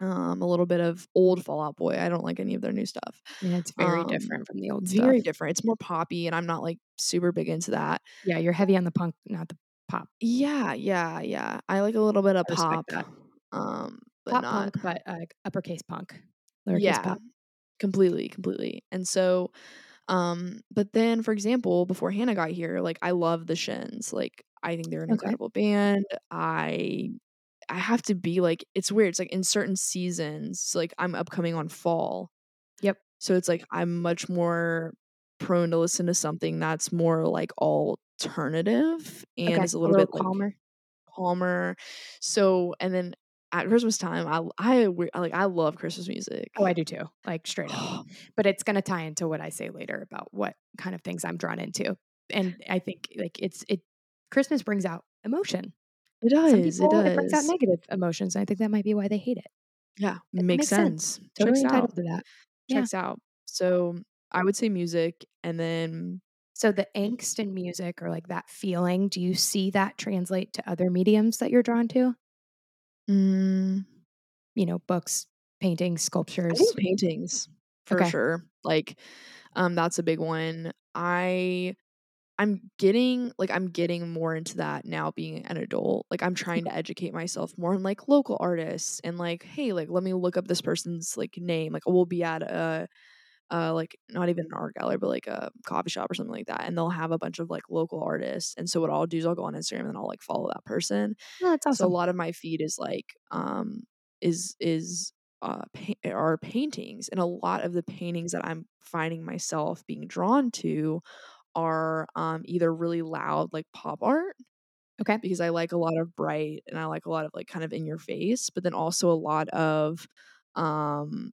Um, a little bit of old Fall Out Boy. I don't like any of their new stuff. Yeah, it's very Um, different from the old stuff. Very stuff. different. It's more poppy, and I'm not like super big into that. Yeah, you're heavy on the punk, not the pop. Yeah, yeah, yeah. I like a little bit of pop. Um, but Pop not punk, but uh, uppercase punk, lowercase yeah, pop. completely, completely. And so, um, but then for example, before Hannah got here, like I love the Shins. Like I think they're an Okay. incredible band. I I have to be like it's weird. It's like in certain seasons, like I'm upcoming on fall. Yep. So it's like I'm much more prone to listen to something that's more like alternative and Okay, is a little, bit like calmer. calmer. So and then at Christmas time, I I like I love Christmas music. Oh, I do too. Like straight up. but it's going to tie into what I say later about what kind of things I'm drawn into. And I think like it's it Christmas brings out emotion. It Some does. people it it brings out does. negative emotions. I think that might be why they hate it. Yeah, It makes makes sense. sense. Totally Checks out. to that. Yeah. Checks out. So I would say music, and then So the angst in music or like that feeling, do you see that translate to other mediums that you're drawn to? mm, You know, books, paintings, I sculptures. think paintings for Okay. sure. Like, um, that's a big one. I I'm getting like I'm getting more into that now being an adult. Like I'm trying to educate myself more on like local artists and like, hey, like let me look up this person's like name. Like we'll be at a uh like not even an art gallery, but like a coffee shop or something like that. And they'll have a bunch of like local artists. And so what I'll do is I'll go on Instagram and then I'll like follow that person. Oh, that's So a lot of my feed is like um is is uh pa- are paintings and a lot of the paintings that I'm finding myself being drawn to are um either really loud like pop art Okay. because I like a lot of bright and I like a lot of like kind of in your face, but then also a lot of um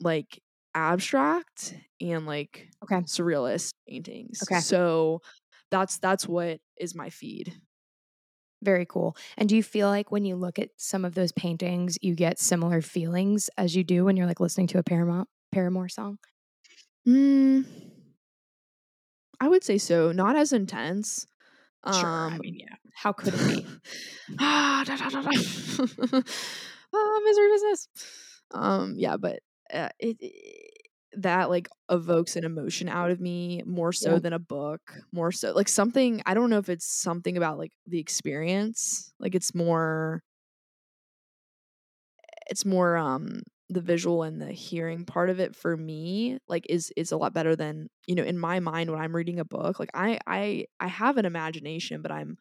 like abstract and like Okay. surrealist paintings. Okay. So that's that's what is my feed. Very cool. And do you feel like when you look at some of those paintings, you get similar feelings as you do when you're like listening to a Paramount Paramore song? Mm, I would say so. Not as intense. Sure. I Um, mean, yeah. How could it be? ah, da, da, da, da. ah, misery business. Um, yeah, but uh, it, it that like evokes an emotion out of me more so Yeah. than a book. More so like something. I don't know if it's something about like the experience. Like it's more. It's more um the visual and the hearing part of it for me like is is a lot better than you know in my mind when i'm reading a book like i i i have an imagination but i'm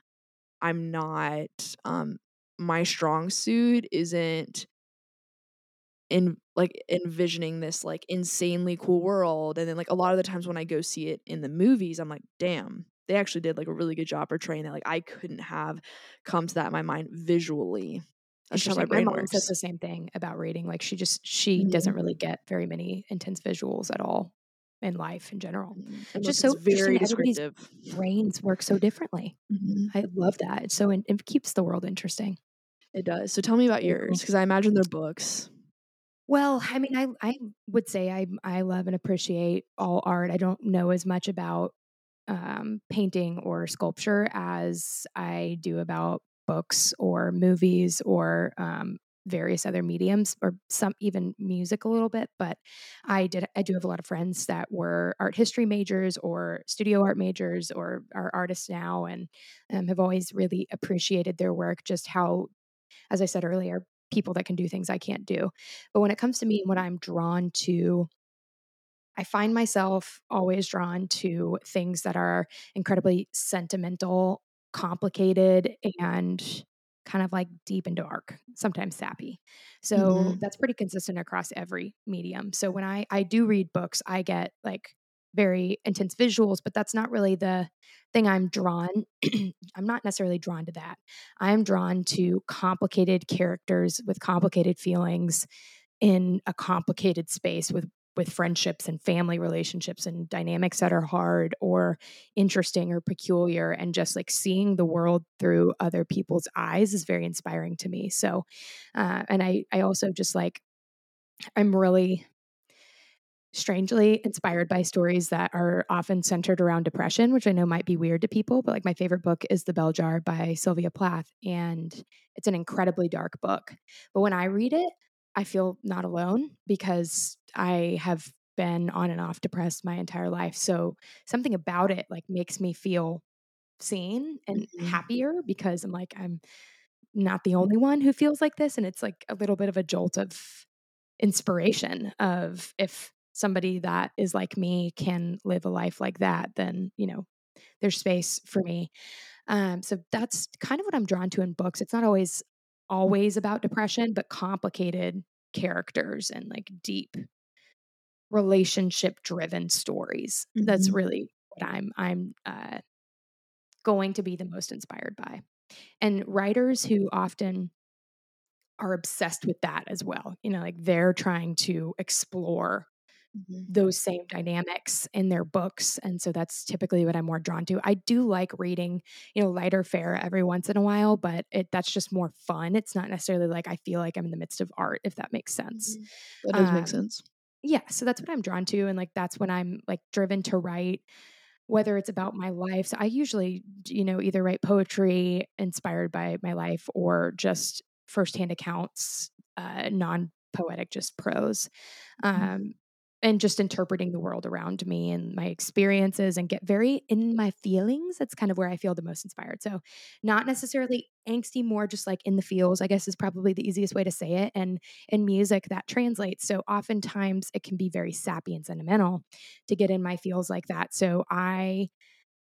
i'm not um my strong suit isn't in like envisioning this like insanely cool world and then like a lot of the times when i go see it in the movies i'm like damn they actually did like a really good job portraying that like i couldn't have come to that in my mind visually that's just how my Interesting. mom says the same thing about reading. Like she just she Mhm. doesn't really get very many intense visuals at all in life in general. Mhm. It's just so very. Descriptive brains work so differently. Mhm. I love that. It's so in, it keeps the world interesting. It does. So tell me about yours, because I imagine they're books. Well, I mean, I I would say I I love and appreciate all art. I don't know as much about, um, painting or sculpture as I do about books or movies or, um, various other mediums or some even music a little bit, but I did I do have a lot of friends that were art history majors or studio art majors or are artists now and, um, have always really appreciated their work, just how, as I said earlier, people that can do things I can't do. But when it comes to me and what I'm drawn to I find myself always drawn to things that are incredibly sentimental, complicated, and kind of, like, deep and dark, sometimes sappy. So, Mhm. that's pretty consistent across every medium. So, when I I do read books, I get, like, very intense visuals, but that's not really the thing I'm drawn I'm not necessarily drawn to that. I'm drawn to complicated characters with complicated feelings in a complicated space with with friendships and family relationships and dynamics that are hard or interesting or peculiar, and just, like, seeing the world through other people's eyes is very inspiring to me. So, uh, and I I also just, like I'm really strangely inspired by stories that are often centered around depression, which I know might be weird to people, but, like, my favorite book is The Bell Jar by Sylvia Plath, and it's an incredibly dark book. But when I read it, I feel not alone because I have been on and off depressed my entire life. So, something about it, like, makes me feel seen and Mhm. happier because I'm like, I'm not the only one who feels like this, and it's, like, a little bit of a jolt of inspiration of if somebody that is like me can live a life like that, then, you know, there's space for me. Um, so that's kind of what I'm drawn to in books. It's not always always about depression, but complicated characters and, like, deep relationship-driven stories. That's Mhm. really what I'm I'm, uh going to be the most inspired by. And writers who often are obsessed with that as well, you know, like, they're trying to explore Mhm. those same dynamics in their books, and so that's typically what I'm more drawn to. I do like reading, you know, lighter fare every once in a while, but it that's just more fun. It's not necessarily like I feel like I'm in the midst of art, if that makes sense. Mhm. That does make Um, sense. Yeah, so that's what I'm drawn to, and, like, that's when I'm, like, driven to write, whether it's about my life. So I usually, you know, either write poetry inspired by my life or just firsthand accounts, uh, non-poetic, just prose. Mhm. Um, and just interpreting the world around me and my experiences and get very in my feelings. That's kind of where I feel the most inspired. So, not necessarily angsty, more just, like, in the feels, I guess, is probably the easiest way to say it, and in music, that translates. So, oftentimes, it can be very sappy and sentimental to get in my feels like that. So I,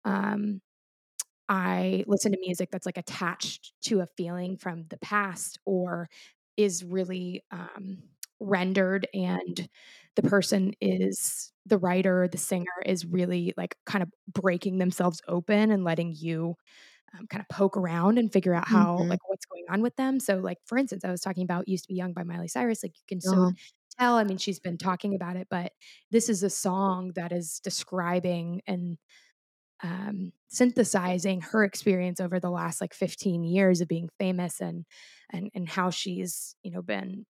um, I listen to music that's, like, attached to a feeling from the past or is really, um, rendered, and the person is the writer, the singer is really, like, kind of breaking themselves open and letting you, um, kinda poke around and figure out how Mhm. like, what's going on with them. So, like, for instance, I was talking about "Used to Be Young" by Miley Cyrus, like, you can Uh-huh. tell, I mean, she's been talking about it, but this is a song that is describing and, um, synthesizing her experience over the last, like, 15 years of being famous and and and how she's, you know, been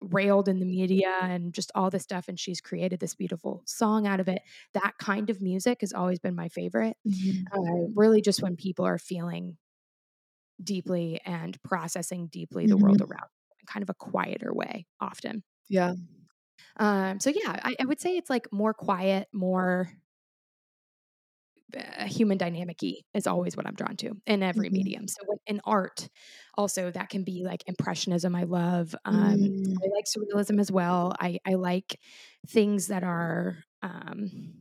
railed in the media and just all this stuff, and she's created this beautiful song out of it. That kind of music has always been my favorite. Mhm. Uh, really just when people are feeling deeply and processing deeply the world Mhm. around in kind of a quieter way, often. Yeah. Um, so, yeah, I I would say it's, like, more quiet, more uh, human dynamic-y is always what I'm drawn to in every Mhm. medium. So, in art, also, that can be, like, impressionism, I love, um, Mm. I like surrealism as well. I I like things that are, um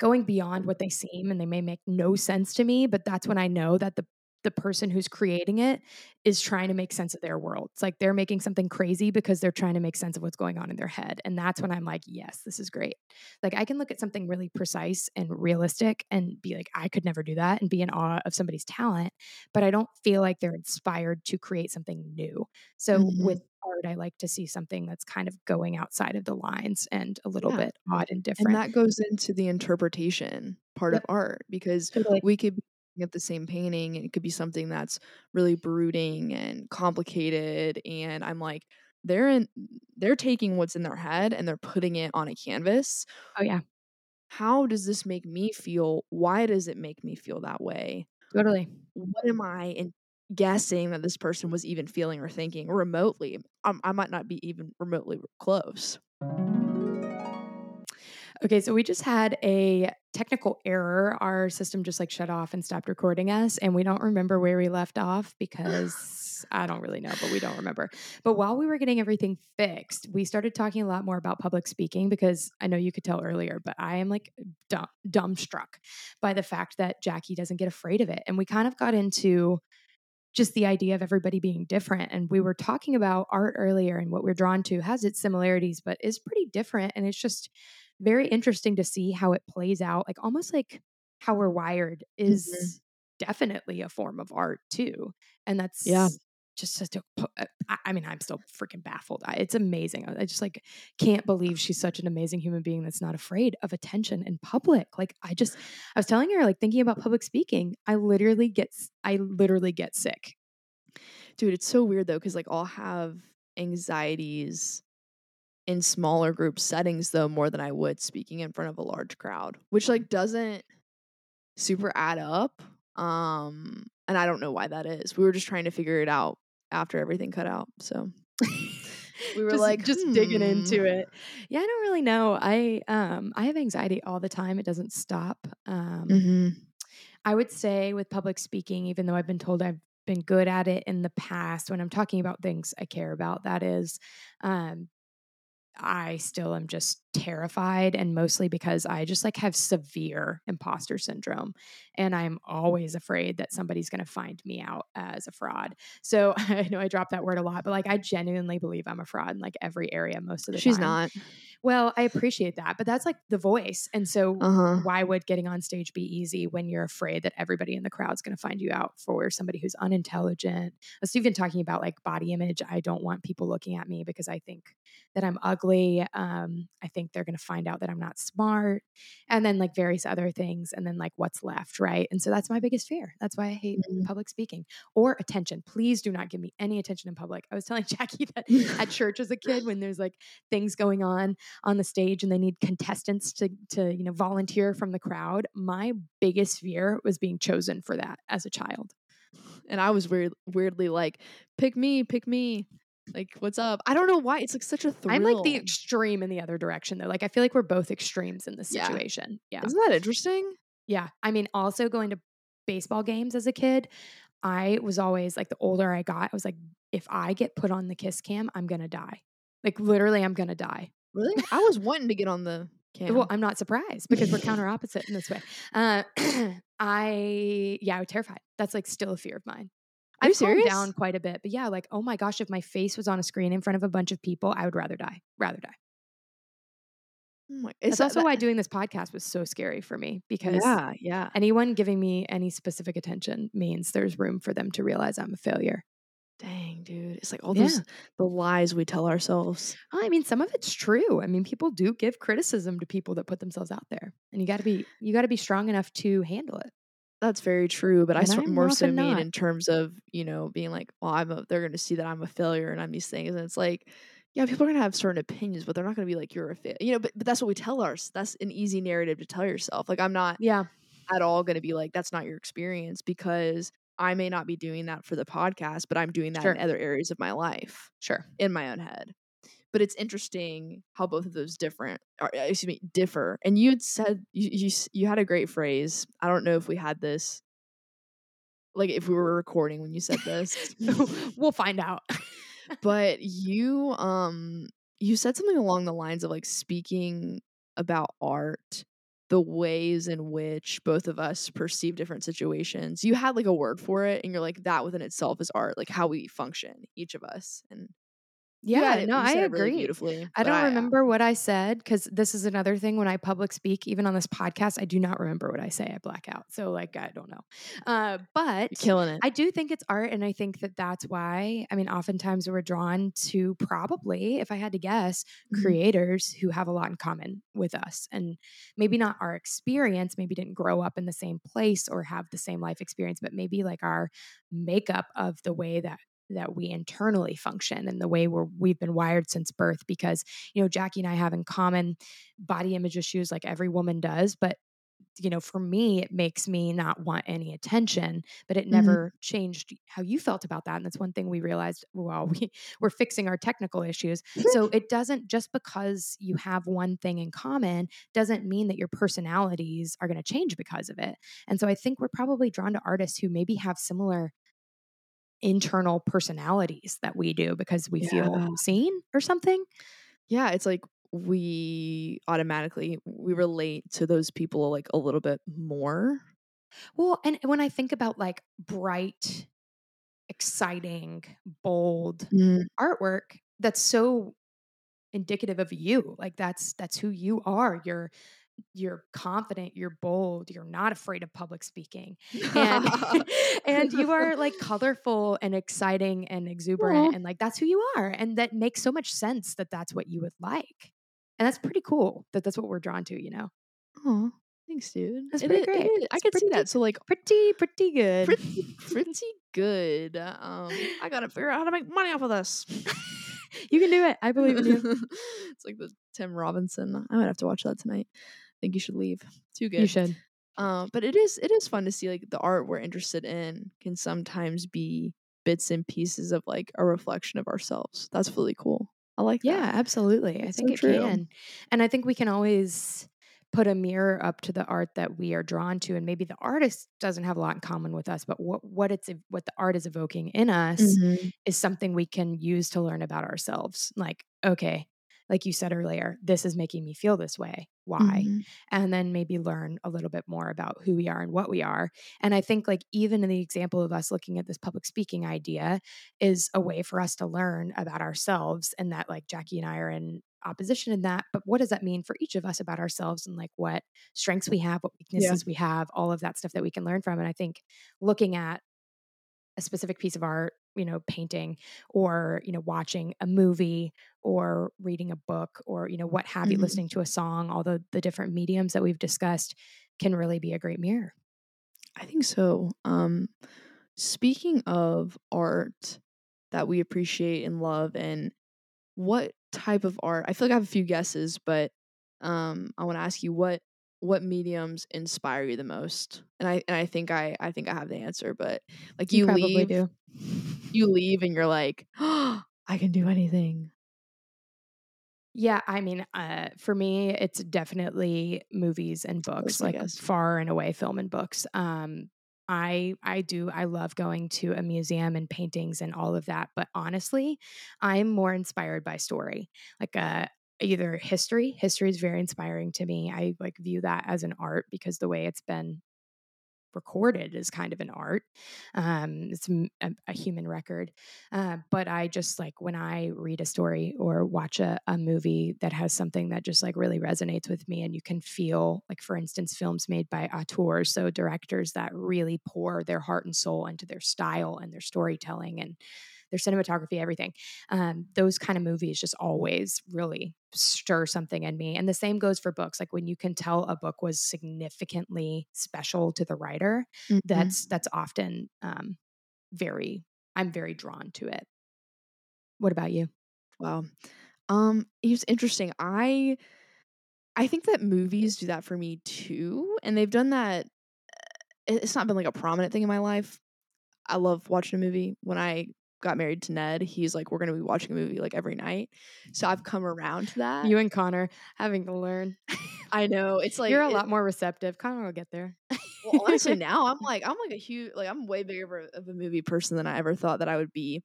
going beyond what they seem, and they may make no sense to me, but that's when I know that the the person who's creating it is trying to make sense of their world. It's like they're making something crazy because they're trying to make sense of what's going on in their head, and that's when I'm like, "Yes, this is great." Like, I can look at something really precise and realistic and be like, "I could never do that," and be in awe of somebody's talent, but I don't feel like they're inspired to create something new. So, with Mhm. art, I like to see something that's kind of going outside of the lines and a little Yeah. bit odd and different. And that goes into the interpretation part of art because Totally. we could get the same painting, and it could be something that's really brooding and complicated, and I'm like they're in they're taking what's in their head and they're putting it on a canvas. Oh yeah. How does this make me feel? Why does it make me feel that way? Totally. What am I in guessing that this person was even feeling or thinking remotely? Um, I might not be even remotely close. Okay, so we just had a technical error. Our system just like shut off and stopped recording us, and we don't remember where we left off because I don't really know, but we don't remember. But while we were getting everything fixed, we started talking a lot more about public speaking because I know you could tell earlier, but I am like dumb, dumbstruck by the fact that Jackie doesn't get afraid of it. And we kind of got into just the idea of everybody being different. And we were talking about art earlier and what we're drawn to has its similarities, but is pretty different. And it's just very interesting to see how it plays out, like almost like how we're wired is mm-hmm. definitely a form of art too. And that's yeah. Just such a, uh, I mean, I'm still freaking baffled. It's amazing. I just like can't believe she's such an amazing human being that's not afraid of attention in public. Like, I just, I was telling her, like, thinking about public speaking, I literally get, I literally get sick. Dude, it's so weird though, because like I'll have anxieties in smaller group settings though more than I would speaking in front of a large crowd, which like doesn't super add up. Um and I don't know why that is. We were just trying to figure it out after everything cut out. So we were just, like just hmm. digging into it. Yeah, I don't really know. I um I have anxiety all the time. It doesn't stop. Um mm-hmm. I would say with public speaking, even though I've been told I've been good at it in the past when I'm talking about things I care about, that is um I still am just terrified and mostly because I just like have severe imposter syndrome and I'm always afraid that somebody's going to find me out as a fraud. So I know I drop that word a lot, but like I genuinely believe I'm a fraud in like every area most of the She's time. She's not. Well, I appreciate that, but that's like the voice. And so uh-huh. why would getting on stage be easy when you're afraid that everybody in the crowd's going to find you out for somebody who's unintelligent? I was even talking about like body image. I don't want people looking at me because I think that I'm ugly. Um, I think they're going to find out that I'm not smart. And then like various other things. And then like what's left, right? And so that's my biggest fear. That's why I hate mm-hmm. public speaking or attention. Please do not give me any attention in public. I was telling Jackie that at church as a kid when there's like things going on on the stage and they need contestants to to you know volunteer from the crowd my biggest fear was being chosen for that as a child. And i was weird weirdly like pick me pick me like what's up? I don't know why it's like such a thrill i'm like the extreme in the other direction though like i feel like we're both extremes in this situation yeah, yeah. isn't that interesting? Yeah i mean also going to baseball games as a kid i was always like the older i got i was like if i get put on the kiss cam i'm gonna die. Like literally i'm gonna die Really? I was wanting to get on the cam. Well, I'm not surprised because we're counter opposite in this way. Uh, I yeah, I was terrified. That's like still a fear of mine. Are I've calmed down quite a bit, but yeah, like oh my gosh, if my face was on a screen in front of a bunch of people, I would rather die. Rather die. Oh my, That's that, also that, why doing this podcast was so scary for me because yeah, yeah. Anyone giving me any specific attention means there's room for them to realize I'm a failure. Dang, dude. It's like all yeah. those the lies we tell ourselves. I mean, some of it's true. I mean, people do give criticism to people that put themselves out there. And you gotta be you gotta be strong enough to handle it. That's very true. But and I more so mean not. in terms of, you know, being like, well, I'm a they're gonna see that I'm a failure and I'm these things. And it's like, yeah, people are gonna have certain opinions, but they're not gonna be like, you're a failure. You know, but, but that's what we tell ours. That's an easy narrative to tell yourself. Like I'm not yeah at all gonna be like, that's not your experience because I may not be doing that for the podcast, but I'm doing that sure. in other areas of my life. Sure. In my own head. But it's interesting how both of those different, or, uh, excuse me, differ. And you'd said you, you you had a great phrase. I don't know if we had this, like if we were recording when you said this. we'll find out. but you um you said something along the lines of like speaking about art the ways in which both of us perceive different situations. You had like a word for it, and you're like, that within itself is art, like how we function, each of us. And yeah, yeah no, I agree. Really beautifully. I don't I, uh remember what I said because this is another thing when I public speak, even on this podcast, I do not remember what I say. I black out. So, like, I don't know. Uh, but killing it. I do think it's art. And I think that that's why, I mean, oftentimes we're drawn to probably, if I had to guess, mm-hmm. creators who have a lot in common with us. And maybe not our experience, maybe didn't grow up in the same place or have the same life experience, but maybe like our makeup of the way that that we internally function and the way we're, we've been wired since birth because you know jackie and i have in common body image issues like every woman does but you know, for me, it makes me not want any attention, but it Mhm. never changed how you felt about that. And that's one thing we realized while we were fixing our technical issues. So it doesn't just because you have one thing in common doesn't mean that your personalities are going to change because of it. And so I think we're probably drawn to artists who maybe have similar internal personalities that we do because we Yeah. feel seen or something. Yeah, it's like we automatically we relate to those people like a little bit more. Well, and when I think about like bright, exciting, bold mm. artwork, that's so indicative of you. Like that's that's who you are. You're you're confident, you're bold, you're not afraid of public speaking. And and you are like colorful and exciting and exuberant and like that's who you are and that makes so much sense that that's what you would like. And that's pretty cool that that's what we're drawn to, you know. Aw, thanks, dude. That's pretty it great. is- I It's could see that. So like Pretty pretty good. pretty pretty good. Um, I gotta figure out how to make money off of this. you can do it. I believe in you. it's like the Tim Robinson. I might have to watch that tonight. Think you should leave. Too good. You should. Um, but it is it is fun to see like the art we're interested in can sometimes be bits and pieces of like a reflection of ourselves. That's really cool. I like Yeah, that. absolutely. I think so it true. can. And I think we can always put a mirror up to the art that we are drawn to and maybe the artist doesn't have a lot in common with us, but what what it's what the art is evoking in us Mhm. is something we can use to learn about ourselves. Like, okay, like you said earlier, this is making me feel this way. Why? Mhm. and then maybe learn a little bit more about who we are and what we are. And I think, like, even in the example of us looking at this public speaking idea, is a way for us to learn about ourselves. And that, like, Jackie and I are in opposition in that. But what does that mean for each of us about ourselves and, like, what strengths we have, what weaknesses we have, all of that stuff that we can learn from? And I think looking at a specific piece of art, you know, painting or, you know, watching a movie or reading a book or, you know, what have you, Mhm. listening to a song, all the, the different mediums that we've discussed can really be a great mirror. I think so. Um, speaking of art that we appreciate and love, and what type of art? I feel like I have a few guesses, but um, I want to ask you what what mediums inspire you the most? And I and I think I I think I have the answer, but like you, probably leave, do. you leave, and you're like, oh, I can do anything. Yeah, I mean, uh, for me, it's definitely movies and books, like far and away film and books. Um, I I do I love going to a museum and paintings and all of that, but honestly, I'm more inspired by story, like uh, either history. History is very inspiring to me. I like view that as an art because the way it's been recorded is kind of an art. Um, it's a human record. Uh, but I just like when I read a story or watch a, a movie that has something that just like really resonates with me, and you can feel, like, for instance, films made by auteurs, so directors that really pour their heart and soul into their style and their storytelling and their cinematography, everything. Um, those kind of movies just always really stir something in me. And the same goes for books. Like when you can tell a book was significantly special to the writer, Mhm. that's that's often um, very. I'm very drawn to it. What about you? Wow. Um, it's interesting. I I think that movies do that for me too, and they've done that. uh, It's not been like a prominent thing in my life. I love watching a movie. When I got married to Ned, he's like, "We're gonna be watching a movie like every night." So I've come around to that. You and Connor having to learn. I know it's like You're a it- lot more receptive. Connor will get there. Well, honestly, now I'm like I'm like a huge like I'm way bigger of a, movie person than I ever thought that I would be.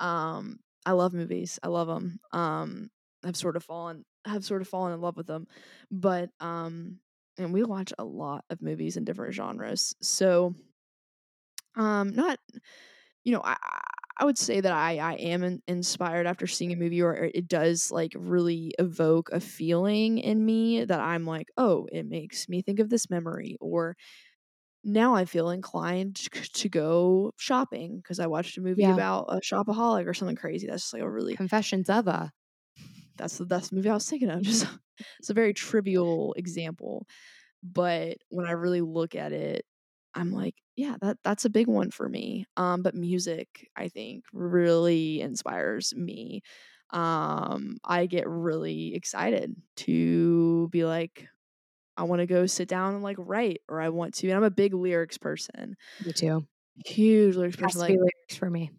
Um, I love movies. I love them. Um, I've sort of fallen have sort of fallen in love with them, but um, and we watch a lot of movies in different genres. So, um, not you know I. I- would say that I, I am in, inspired after seeing a movie, or it does like really evoke a feeling in me that I'm like, oh, it makes me think of this memory, or now I feel inclined to to go shopping because I watched a movie Yeah. about a shopaholic or something crazy. That's just like a really Confessions of a. that's the that's the movie I was thinking of. Just it's a very trivial example, but when I really look at it, I'm like, yeah, that that's a big one for me. Um, but music, I think, really inspires me. Um, I get really excited to be like, I want to go sit down and like write, or I want to. And I'm a big lyrics person. Me too. Huge lyrics person. Like lyrics for me.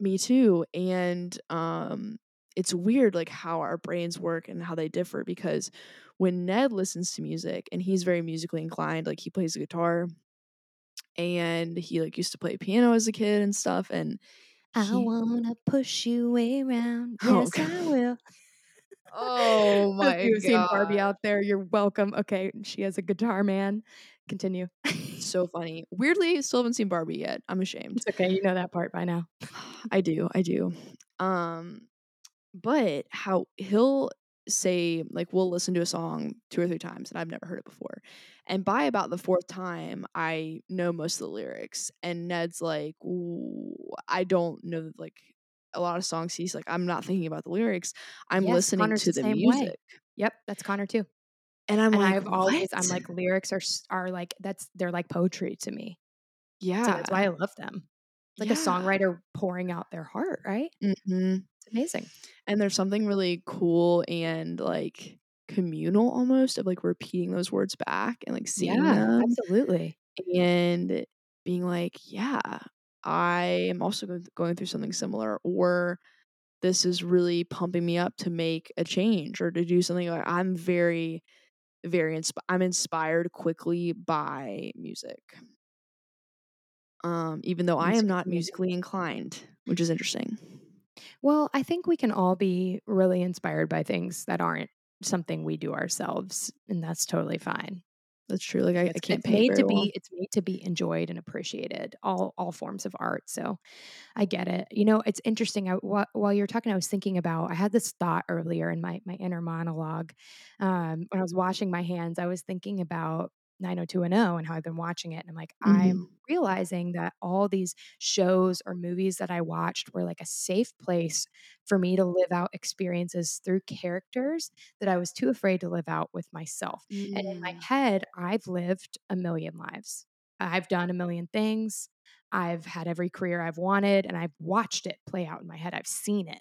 Me too. And um, it's weird like how our brains work and how they differ because when Ned listens to music and he's very musically inclined, like he plays the guitar and he like used to play piano as a kid and stuff and I wanna push you around. Oh, yes, I will. Oh my god! You've seen Barbie out there. You're welcome. Okay, she has a guitar man. Continue. so funny. Weirdly, still haven't seen Barbie yet. I'm ashamed. It's okay. You know that part by now. I do. I do. Um, but how he'll say like we'll listen to a song two or three times and I've never heard it before. And by about the fourth time, I know most of the lyrics. And Ned's like, I don't know like a lot of songs. He's like, I'm not thinking about the lyrics. I'm yes, listening Connor's to the, the music. Way. Yep, that's Connor too. And I'm and like, I've always, I'm like, lyrics are are like that's they're like poetry to me. Yeah, so that's why I love them. Like yeah. a songwriter pouring out their heart, right? Mm-hmm. It's amazing. And there's something really cool and like communal almost of like repeating those words back and like seeing yeah, them. Absolutely. And being like, yeah, I am also going through something similar, or this is really pumping me up to make a change or to do something. Like I'm very, very insp- I'm inspired quickly by music. Um, even though I am not musically inclined, which is interesting. Well, I think we can all be really inspired by things that aren't something we do ourselves, and that's totally fine. That's true. Like I, it's, I can't it's made to well. be it's made to be enjoyed and appreciated. All all forms of art. So I get it. You know, it's interesting. I, while, while you're talking, I was thinking about. I had this thought earlier in my my inner monologue um, when I was washing my hands. I was thinking about 90210 and how I've been watching it. And I'm like, mm-hmm. I'm realizing that all these shows or movies that I watched were like a safe place for me to live out experiences through characters that I was too afraid to live out with myself. Mm. And in my head, I've lived a million lives. I've done a million things. I've had every career I've wanted and I've watched it play out in my head. I've seen it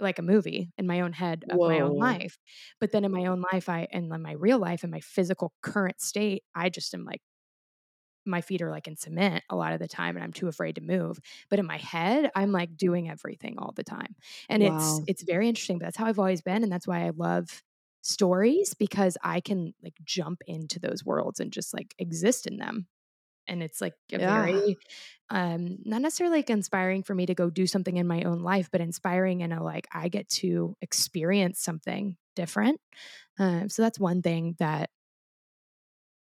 like a movie in my own head of Whoa. my own life. But then in my own life, I and in my real life, in my physical current state, I just am like my feet are like in cement a lot of the time and I'm too afraid to move. But in my head, I'm like doing everything all the time. And wow. it's it's very interesting, but that's how I've always been and that's why I love stories because I can like jump into those worlds and just like exist in them and it's like a yeah. very um not necessarily like inspiring for me to go do something in my own life but inspiring in a like i get to experience something different um so that's one thing that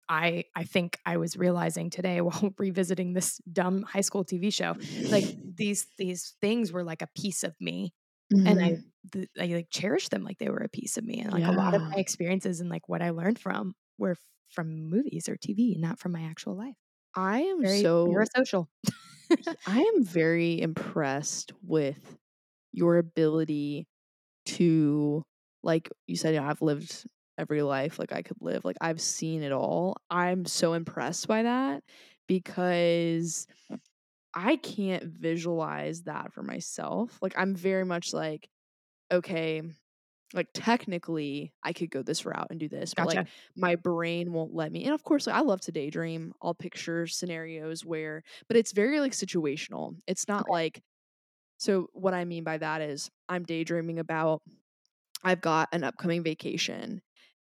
I I think I was realizing today while revisiting this dumb high school TV show. Like these these things were like a piece of me, mm-hmm. and I mm-hmm. th- I like cherished them like they were a piece of me. And like yeah. a lot of my experiences and like what I learned from were from movies or TV, not from my actual life. I am Very so social. I am very impressed with your ability to like you said, you know, I've lived every life like I could live. Like I've seen it all. I'm so impressed by that because I can't visualize that for myself. Like I'm very much like okay, like technically I could go this route and do this, but like my brain won't let me. And of course, like, I love to daydream. I'll picture scenarios where, but it's very like situational. It's not okay. like, so what I mean by that is I'm daydreaming about I've got an upcoming vacation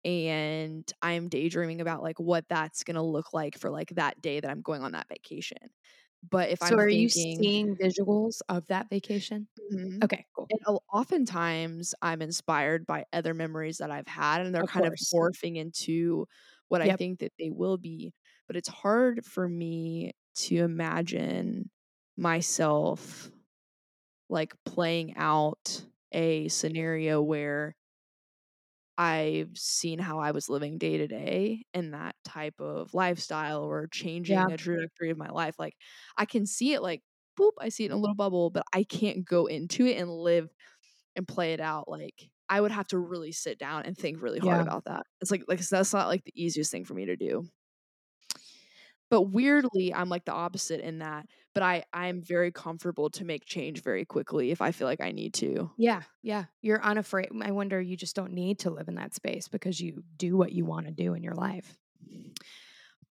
and I'm daydreaming about like what that's going to look like for like that day that I'm going on that vacation. But if so, I'm are thinking, you seeing visuals of that vacation? Mm-hmm. Okay, cool. And oftentimes, I'm inspired by other memories that I've had, and they're of kind course. of morphing into what yep. I think that they will be. But it's hard for me to imagine myself like playing out a scenario where I've seen how I was living day to day in that type of lifestyle or changing yeah. a trajectory of my life. Like I can see it like boop, I see it in a little bubble, but I can't go into it and live and play it out. Like I would have to really sit down and think really hard yeah. about that. It's like like that's not like the easiest thing for me to do. But weirdly, I'm like the opposite in that, but I I'm very comfortable to make change very quickly if I feel like I need to. Yeah, yeah. You're unafraid. I wonder you just don't need to live in that space because you do what you want to do in your life.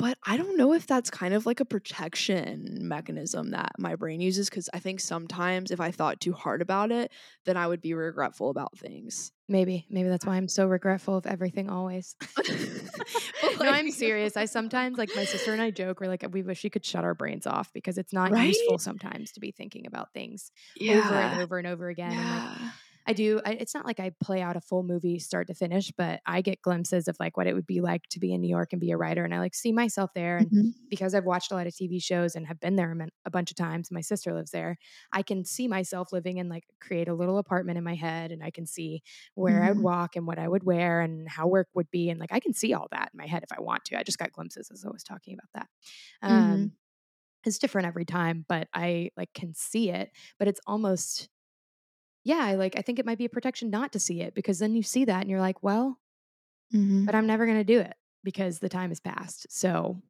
But I don't know if that's kind of like a protection mechanism that my brain uses because I think sometimes if I thought too hard about it, then I would be regretful about things. Maybe, maybe that's why uh I'm so regretful of everything always. no, I'm serious. I sometimes like my sister and I joke. We're like, we wish we could shut our brains off because it's not Right? useful sometimes to be thinking about things over and over and over again. And like, Yeah. I do. I, it's not like I play out a full movie start to finish, but I get glimpses of like what it would be like to be in New York and be a writer, and I like see myself there. And Mhm. because I've watched a lot of TV shows and have been there a, bunch of times, my sister lives there. I can see myself living in like create a little apartment in my head, and I can see where I would Mhm. walk and what I would wear and how work would be, and like I can see all that in my head if I want to. I just got glimpses as I was talking about that. Um, Mhm. It's different every time, but I like can see it. But it's almost yeah, I like I think it might be a protection not to see it because then you see that and you're like, well, Mhm. but I'm never going to do it because the time has passed. So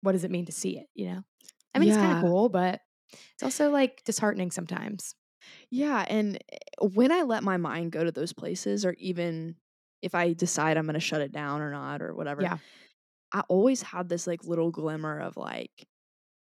what does it mean to see it, you know? I mean, it's kind of cool, but it's also like disheartening sometimes. Yeah, and eh, when I let my mind go to those places, or even if I decide I'm gonna shut it down or not, or whatever, Yeah. I always had this like little glimmer of like,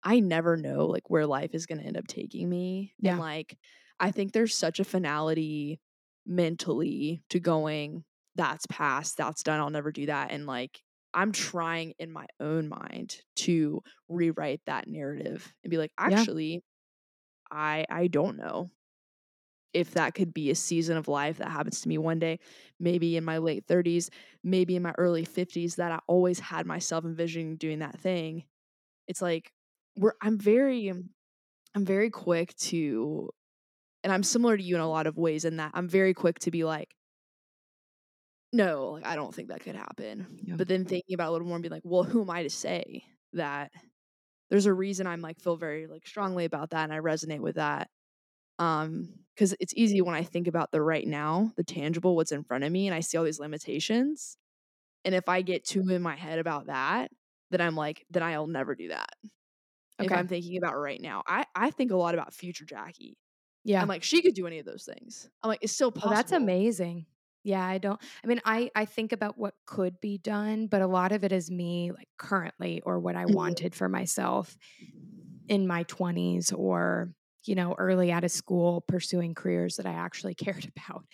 I never know like where life is gonna end up taking me. Yeah. And like, I think there's such a finality mentally to going, that's past, that's done, I'll never do that. And like, I'm trying in my own mind to rewrite that narrative and be like, Yeah. actually, I I don't know if that could be a season of life that happens to me one day, maybe in my late 30s, maybe in my early 50s, that I always had myself envisioning doing that thing. It's like we're I'm very I'm very quick to and I'm similar to you in a lot of ways in that I'm very quick to be like, no, like I don't think that could happen. Yeah. But then thinking about it a little more and being like, well, who am I to say that there's a reason I'm like feel very like strongly about that and I resonate with that. Um, because it's easy when I think about the right now, the tangible, what's in front of me, and I see all these limitations. And if I get too in my head about that, then I'm like, then I'll never do that. If I'm thinking about right now, I I think a lot about future Jackie. Yeah. I'm like, she could do any of those things. I'm like, it's still Oh, possible. that's amazing. Yeah, I don't I mean, I I think about what could be done, but a lot of it is me like currently or what I wanted for myself in my 20s or you know, early out of school pursuing careers that I actually cared about.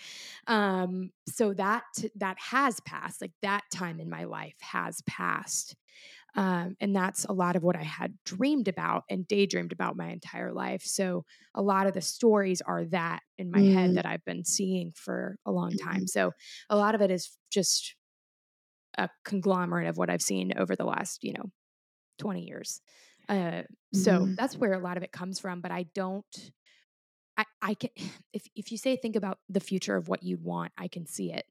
Um so that that has passed. Like that time in my life has passed. Um, and that's a lot of what I had dreamed about and daydreamed about my entire life. So a lot of the stories are that in my head Mm. that I've been seeing for a long time. Mhm. So a lot of it is just a conglomerate of what I've seen over the last, you know, 20 years. Uh, so Mhm. that's where a lot of it comes from. But I don't, I, I can, if, if you say think about the future of what you'd want, I can see it.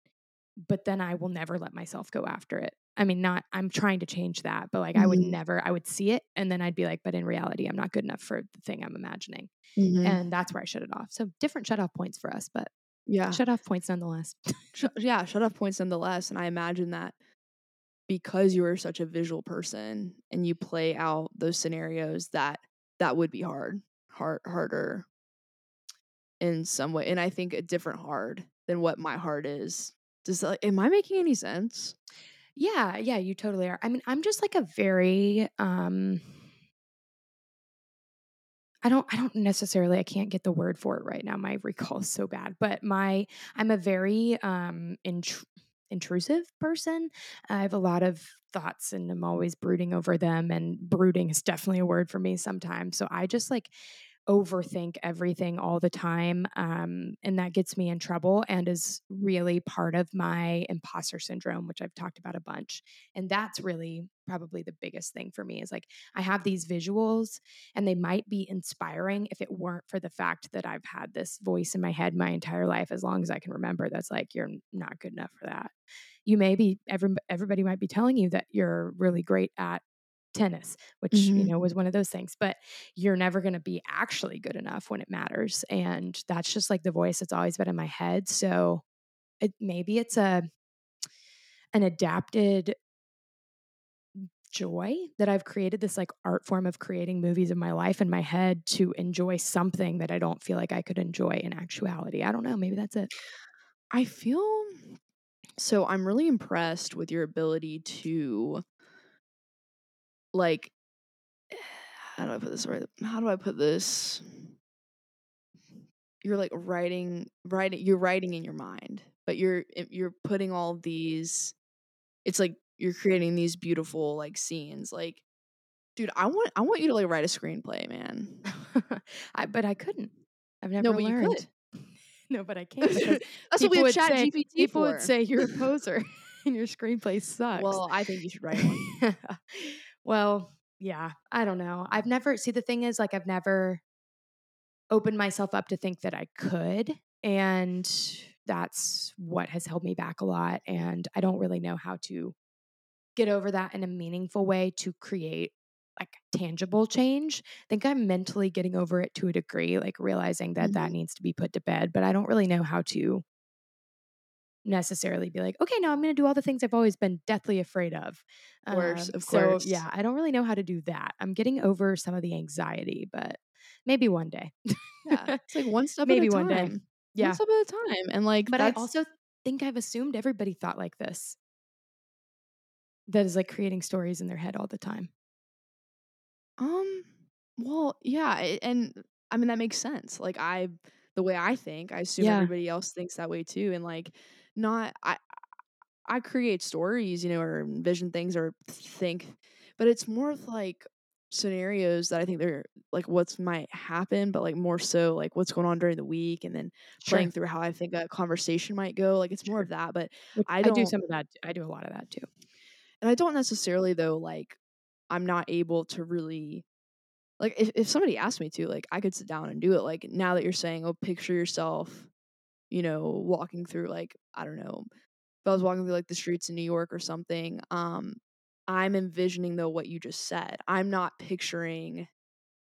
But then I will never let myself go after it. I mean, not, I'm trying to change that, but like I would Mhm. never, I would see it and then I'd be like, but in reality, I'm not good enough for the thing I'm imagining. Mhm. And that's where I shut it off. So different shut off points for us, but yeah. shut off points nonetheless. Yeah, shut off points nonetheless. And I imagine that because you are such a visual person and you play out those scenarios, that that would be hard, hard, harder in some way. And I think a different hard than what my heart is. Does that, am I making any sense? Yeah, yeah, you totally are. I mean, I'm just like a very um I don't I don't necessarily I can't get the word for it right now. My recall is so bad, but my I'm a very um intr- intrusive person. I have a lot of thoughts and I'm always brooding over them and brooding is definitely a word for me sometimes. So I just like overthink everything all the time um, and that gets me in trouble and is really part of my imposter syndrome which i've talked about a bunch and that's really probably the biggest thing for me is like i have these visuals and they might be inspiring if it weren't for the fact that i've had this voice in my head my entire life as long as i can remember that's like you're not good enough for that. You may be every, everybody might be telling you that you're really great at tennis, which you Mhm. know was one of those things. But you're never going to be actually good enough when it matters, and that's just like the voice that's always been in my head. So it, maybe it's a an adapted joy that I've created this like art form of creating movies of my life in my head to enjoy something that I don't feel like I could enjoy in actuality. I don't know. Maybe that's it. I feel so I'm really impressed with your ability to like eh, how do I put this right? How do I put this? You're like writing writing you're writing in your mind, but you're eh, you're putting all these it's like you're creating these beautiful like scenes like dude i want i want you to like write a screenplay man I, but i couldn't i've never no but learned. you could no but i can't that's what we have chat say, gpt people for. would say you're a poser and your screenplay sucks well i think you should write one well yeah i don't know i've never see the thing is like i've never opened myself up to think that i could and that's what has held me back a lot and i don't really know how to get over that in a meaningful way to create like tangible change. I think I'm mentally getting over it to a degree, like realizing that mm-hmm. that needs to be put to bed, but I don't really know how to necessarily be like, okay, now I'm going to do all the things I've always been deathly afraid of. Of course, um, of course. So, yeah, I don't really know how to do that. I'm getting over some of the anxiety, but maybe one day. yeah, it's like one step maybe one day. Yeah, one step at a time. And like, but I also think I've assumed everybody thought like this that is like creating stories in their head all the time? Um, well, yeah, and I mean that makes sense. Like I the way I think, I assume yeah. everybody else thinks that way too and like not I I create stories, you know, or envision things or think, but it's more of like scenarios that I think they're like what's might happen, but like more so like what's going on during the week and then sure. playing through how I think a conversation might go. Like it's more of that, but Which I, I do some of that. I do a lot of that too. And I don't necessarily though like I'm not able to really like if, if somebody asked me to, like I could sit down and do it. Like now that you're saying, oh, picture yourself, you know, walking through like, I don't know, if I was walking through like the streets in New York or something, um, I'm envisioning though what you just said. I'm not picturing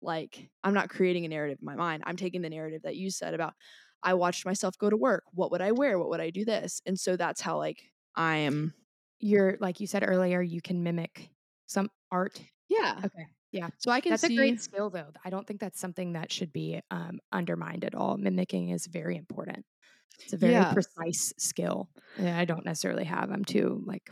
like I'm not creating a narrative in my mind. I'm taking the narrative that you said about I watched myself go to work. What would I wear? What would I do this? And so that's how like I am you're like you said earlier, you can mimic some art. Yeah. Okay. Yeah. So I can that's see... a great skill though. I don't think that's something that should be um, undermined at all. Mimicking is very important. It's a very yeah. precise skill. I don't necessarily have. I'm too like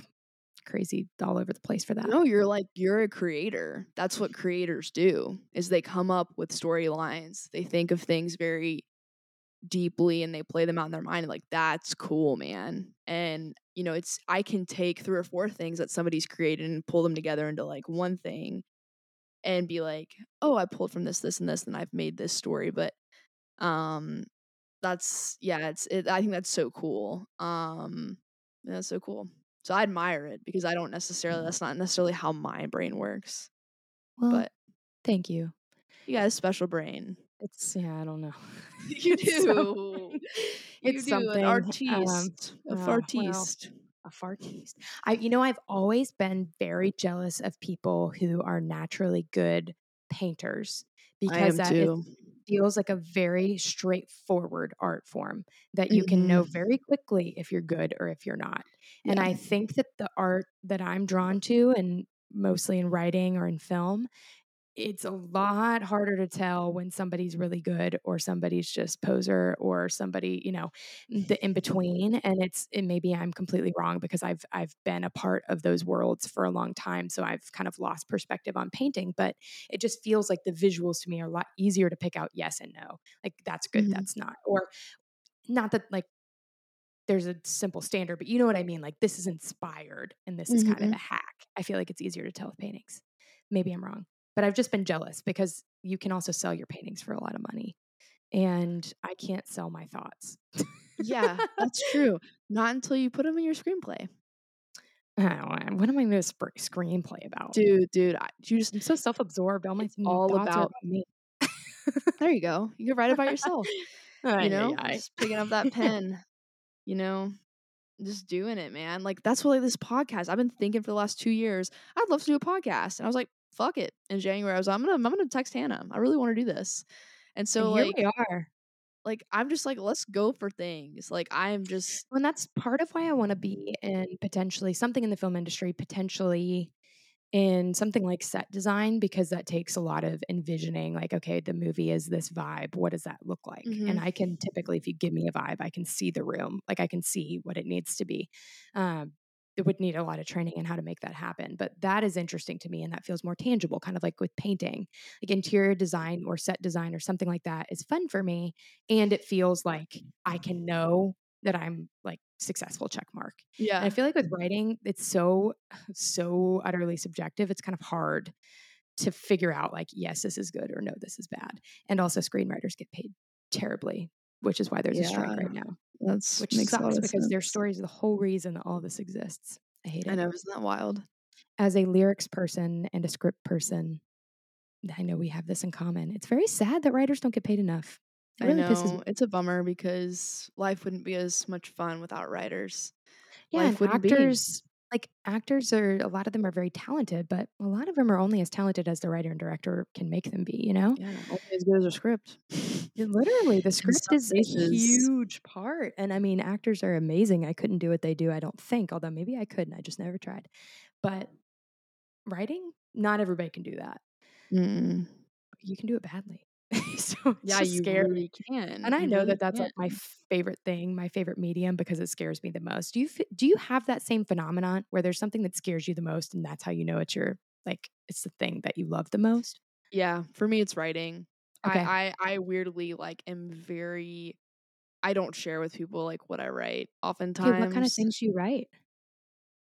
crazy all over the place for that. No, you're like you're a creator. That's what creators do. Is they come up with storylines. They think of things very deeply and they play them out in their mind like that's cool man and you know it's i can take three or four things that somebody's created and pull them together into like one thing and be like oh i pulled from this this and this and i've made this story but um that's yeah it's it, i think that's so cool um that's so cool so i admire it because i don't necessarily that's not necessarily how my brain works well, but thank you you got a special brain it's yeah, I don't know. you do. So, it's you do. something. An artiste. Um, a fartiste. Well, a fartiste. I, you know, I've always been very jealous of people who are naturally good painters because that it feels like a very straightforward art form that you mm-hmm. can know mm-hmm. very quickly if you're good or if you're not. Yeah. And I think that the art that I'm drawn to, and mostly in writing or in film, it's a lot harder to tell when somebody's really good or somebody's just poser or somebody you know the in between and it's it maybe i'm completely wrong because i've i've been a part of those worlds for a long time so i've kind of lost perspective on painting but it just feels like the visuals to me are a lot easier to pick out yes and no like that's good mm-hmm. that's not or not that like there's a simple standard but you know what i mean like this is inspired and this is mm-hmm. kind of a hack i feel like it's easier to tell with paintings maybe i'm wrong but I've just been jealous because you can also sell your paintings for a lot of money. And I can't sell my thoughts. yeah, that's true. Not until you put them in your screenplay. what am I going to sp- screenplay about, dude? Dude, I, you just I'm so self-absorbed. All my all about, about me. there you go. You can write about yourself. you know, just picking up that pen. You know, just doing it, man. Like that's what like this podcast. I've been thinking for the last two years. I'd love to do a podcast, and I was like, fuck it. In January, I was like, I'm gonna I'm gonna text Hannah. I really want to do this. And so and like we are. Like I'm just like, let's go for things. Like I'm just and that's part of why I want to be in potentially something in the film industry, potentially in something like set design because that takes a lot of envisioning like okay the movie is this vibe what does that look like Mhm. and i can typically if you give me a vibe i can see the room like i can see what it needs to be um, it would need a lot of mm. training and how to make that happen but that is interesting to me and that feels more tangible kind of like with painting like interior design or set design or something like that is fun for me and it feels like i can know that i'm like successful check mark Yeah. and I feel like with writing, it's so, so utterly subjective. It's kind of hard to figure out, like, yes, this is good or no, this is bad. And also, screenwriters get paid terribly, which is why there's a strike right now, That's which makes a lot sucks because their sense. story is the whole reason that all this exists. I hate it. I know, isn't that wild? As a lyrics person and a script person, I know we have this in common. It's very sad that writers don't get paid enough. It really I know it's a bummer because life wouldn't be as much fun without writers. Yeah, life and actors, like actors are a lot of them are very talented, but a lot of them are only as talented as the writer and director can make them be, you know? Yeah, only as good as a script. Literally, the script is a huge part. And I mean, actors are amazing. I couldn't do what they do, I don't think, although maybe I could and I just never tried. But writing, not everybody can do that. Mm. You can do it badly. so Yeah, you scary. really can. And I know really that that's like my favorite thing, my favorite medium because it scares me the most. Do you do you have that same phenomenon where there's something that scares you the most and that's how you know it's your like it's the thing that you love the most? Yeah, for me it's writing. Okay. I, I I weirdly like am very I don't share with people like what I write oftentimes. What kind of things do you write?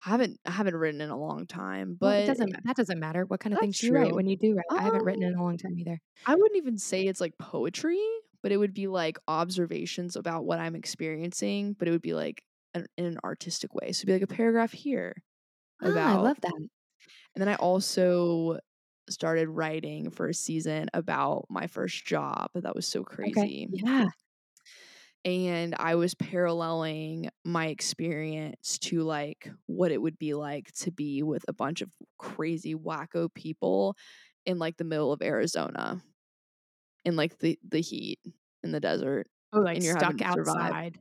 I haven't I haven't written in a long time, Well, it but doesn't that doesn't matter. What kind of things do you write when you do write? I haven't written Um, in a long time either. I wouldn't even say it's like poetry, but it would be like observations about what I'm experiencing, but it would be like an, in an artistic way. So it'd be like a paragraph here Ah, I love that. and then I also started writing for a season about my first job. That was so Okay. crazy. Yeah. And I was paralleling my experience to like what it would be like to be with a bunch of crazy wacko people in like the middle of Arizona in like the the heat in the desert Oh, like and you're stuck outside.